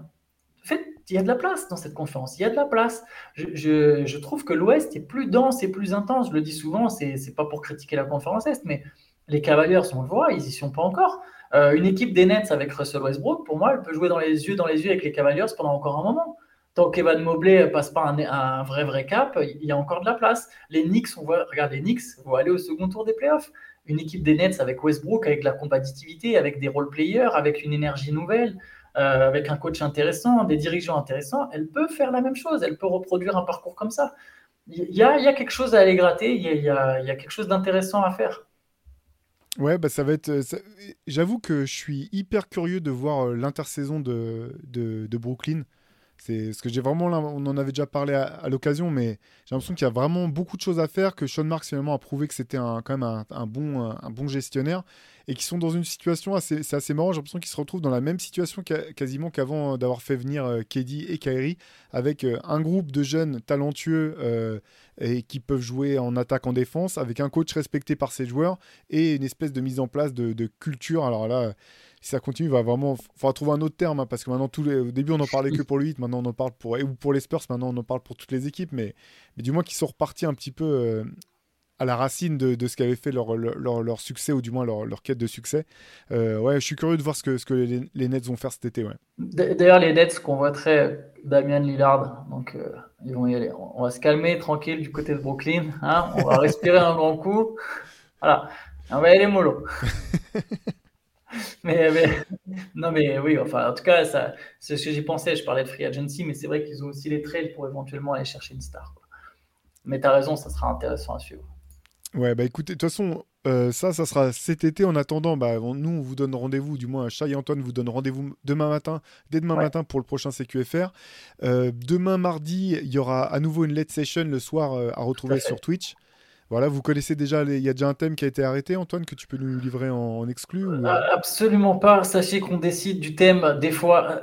En fait, il y a de la place dans cette conférence. Il y a de la place. Je, je, trouve que l'Ouest est plus dense et plus intense. Je le dis souvent, c'est n'est pas pour critiquer la conférence Est, mais les Cavaliers, on le voit, ils y sont pas encore. Euh, une équipe des Nets avec Russell Westbrook, pour moi, elle peut jouer dans les yeux dans les yeux avec les Cavaliers pendant encore un moment tant qu'Evan Mobley passe pas un, vrai vrai cap, il y a encore de la place. Les Knicks, on voit, regarde les Knicks vont aller au second tour des playoffs. Une équipe des Nets avec Westbrook, avec de la compatibilité, avec des role players, avec une énergie nouvelle, euh, avec un coach intéressant, des dirigeants intéressants, elle peut faire la même chose. Elle peut reproduire un parcours comme ça. Il y a, quelque chose à aller gratter. Il y a, quelque chose d'intéressant à faire.
Ouais, bah ça va être. J'avoue que je suis hyper curieux de voir euh, l'intersaison de, de Brooklyn. C'est ce que j'ai vraiment, on en avait déjà parlé à, l'occasion, mais j'ai l'impression qu'il y a vraiment beaucoup de choses à faire, que Sean Marks finalement a prouvé que c'était quand même un, bon, un, bon gestionnaire, et qui sont dans une situation assez, c'est assez marrant, j'ai l'impression qu'ils se retrouvent dans la même situation quasiment qu'avant d'avoir fait venir euh, et Kyrie, avec euh, un groupe de jeunes talentueux euh, et qui peuvent jouer en attaque, en défense, avec un coach respecté par ses joueurs, et une espèce de mise en place de, de culture. Alors là, si ça continue, il va vraiment. faudra trouver un autre terme, hein, parce que maintenant, tous les... au début, on n'en parlait que pour le 8, maintenant, on en parle pour. Ou pour les Spurs, maintenant, on en parle pour toutes les équipes, mais, mais du moins qu'ils sont repartis un petit peu euh, à la racine de, de ce qu'avait fait leur, leur, leur, succès, ou du moins leur, leur quête de succès. Euh, ouais, je suis curieux de voir ce que, ce que les, les Nets vont faire cet été. Ouais.
D'ailleurs, les Nets convoiteraient Damien Lillard, donc euh, ils vont y aller. On va se calmer tranquille du côté de Brooklyn, hein on va respirer un grand coup. Voilà, on va y aller mollo. mais, non, mais oui, enfin, en tout cas, ça, c'est ce que j'y pensais. Je parlais de free agency, mais c'est vrai qu'ils ont aussi les trails pour éventuellement aller chercher une star. Mais tu as raison, ça sera intéressant à suivre.
Ouais, bah écoutez, de toute façon, euh, ça, ça sera cet été. En attendant, bah, nous, on vous donne rendez-vous, du moins, Chai et Antoine vous donne rendez-vous demain matin, dès demain matin pour le prochain CQFR. Euh, demain, mardi, il y aura à nouveau une late session le soir euh, à retrouver sur Twitch. Voilà, vous connaissez déjà, il y a déjà un thème qui a été arrêté, Antoine, que tu peux nous livrer en, exclu
euh, Absolument pas. Sachez qu'on décide du thème des fois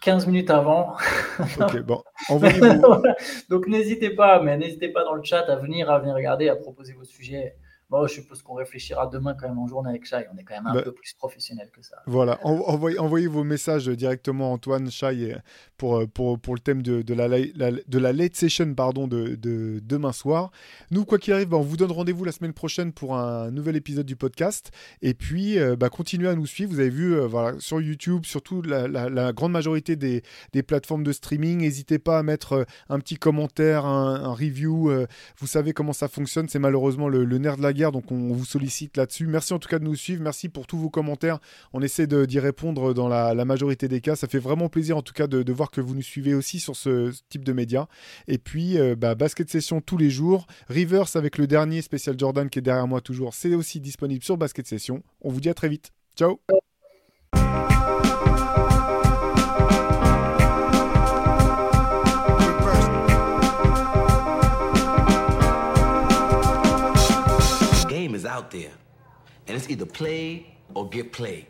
15 minutes avant.
ok, bon,
Donc n'hésitez pas, mais n'hésitez pas dans le chat à venir, à venir regarder, à proposer vos sujets. Bon, je suppose qu'on réfléchira demain quand même en journée avec Chai. On est quand même un bah, peu plus professionnel que ça.
Voilà, envoyez, envoyez, vos messages directement à Antoine Chai pour, euh, pour, pour le thème de, de, la, de la late session pardon, de, de demain soir. Nous, quoi qu'il arrive, bah, on vous donne rendez-vous la semaine prochaine pour un nouvel épisode du podcast. Et puis, euh, bah, continuez à nous suivre. Vous avez vu euh, voilà, sur YouTube, surtout la, la, grande majorité des, des, plateformes de streaming. N'hésitez pas à mettre un petit commentaire, un, review. vous savez comment ça fonctionne. C'est malheureusement le, le nerf de la donc on vous sollicite là-dessus. Merci en tout cas de nous suivre, merci pour tous vos commentaires. On essaie d'y répondre dans la, majorité des cas. Ça fait vraiment plaisir en tout cas de, voir que vous nous suivez aussi sur ce, type de médias. Et puis, euh, bah, basket session tous les jours. Reverse avec le dernier spécial Jordan qui est derrière moi toujours, c'est aussi disponible sur basket session. On vous dit à très vite. Ciao out there. And it's either play or get played.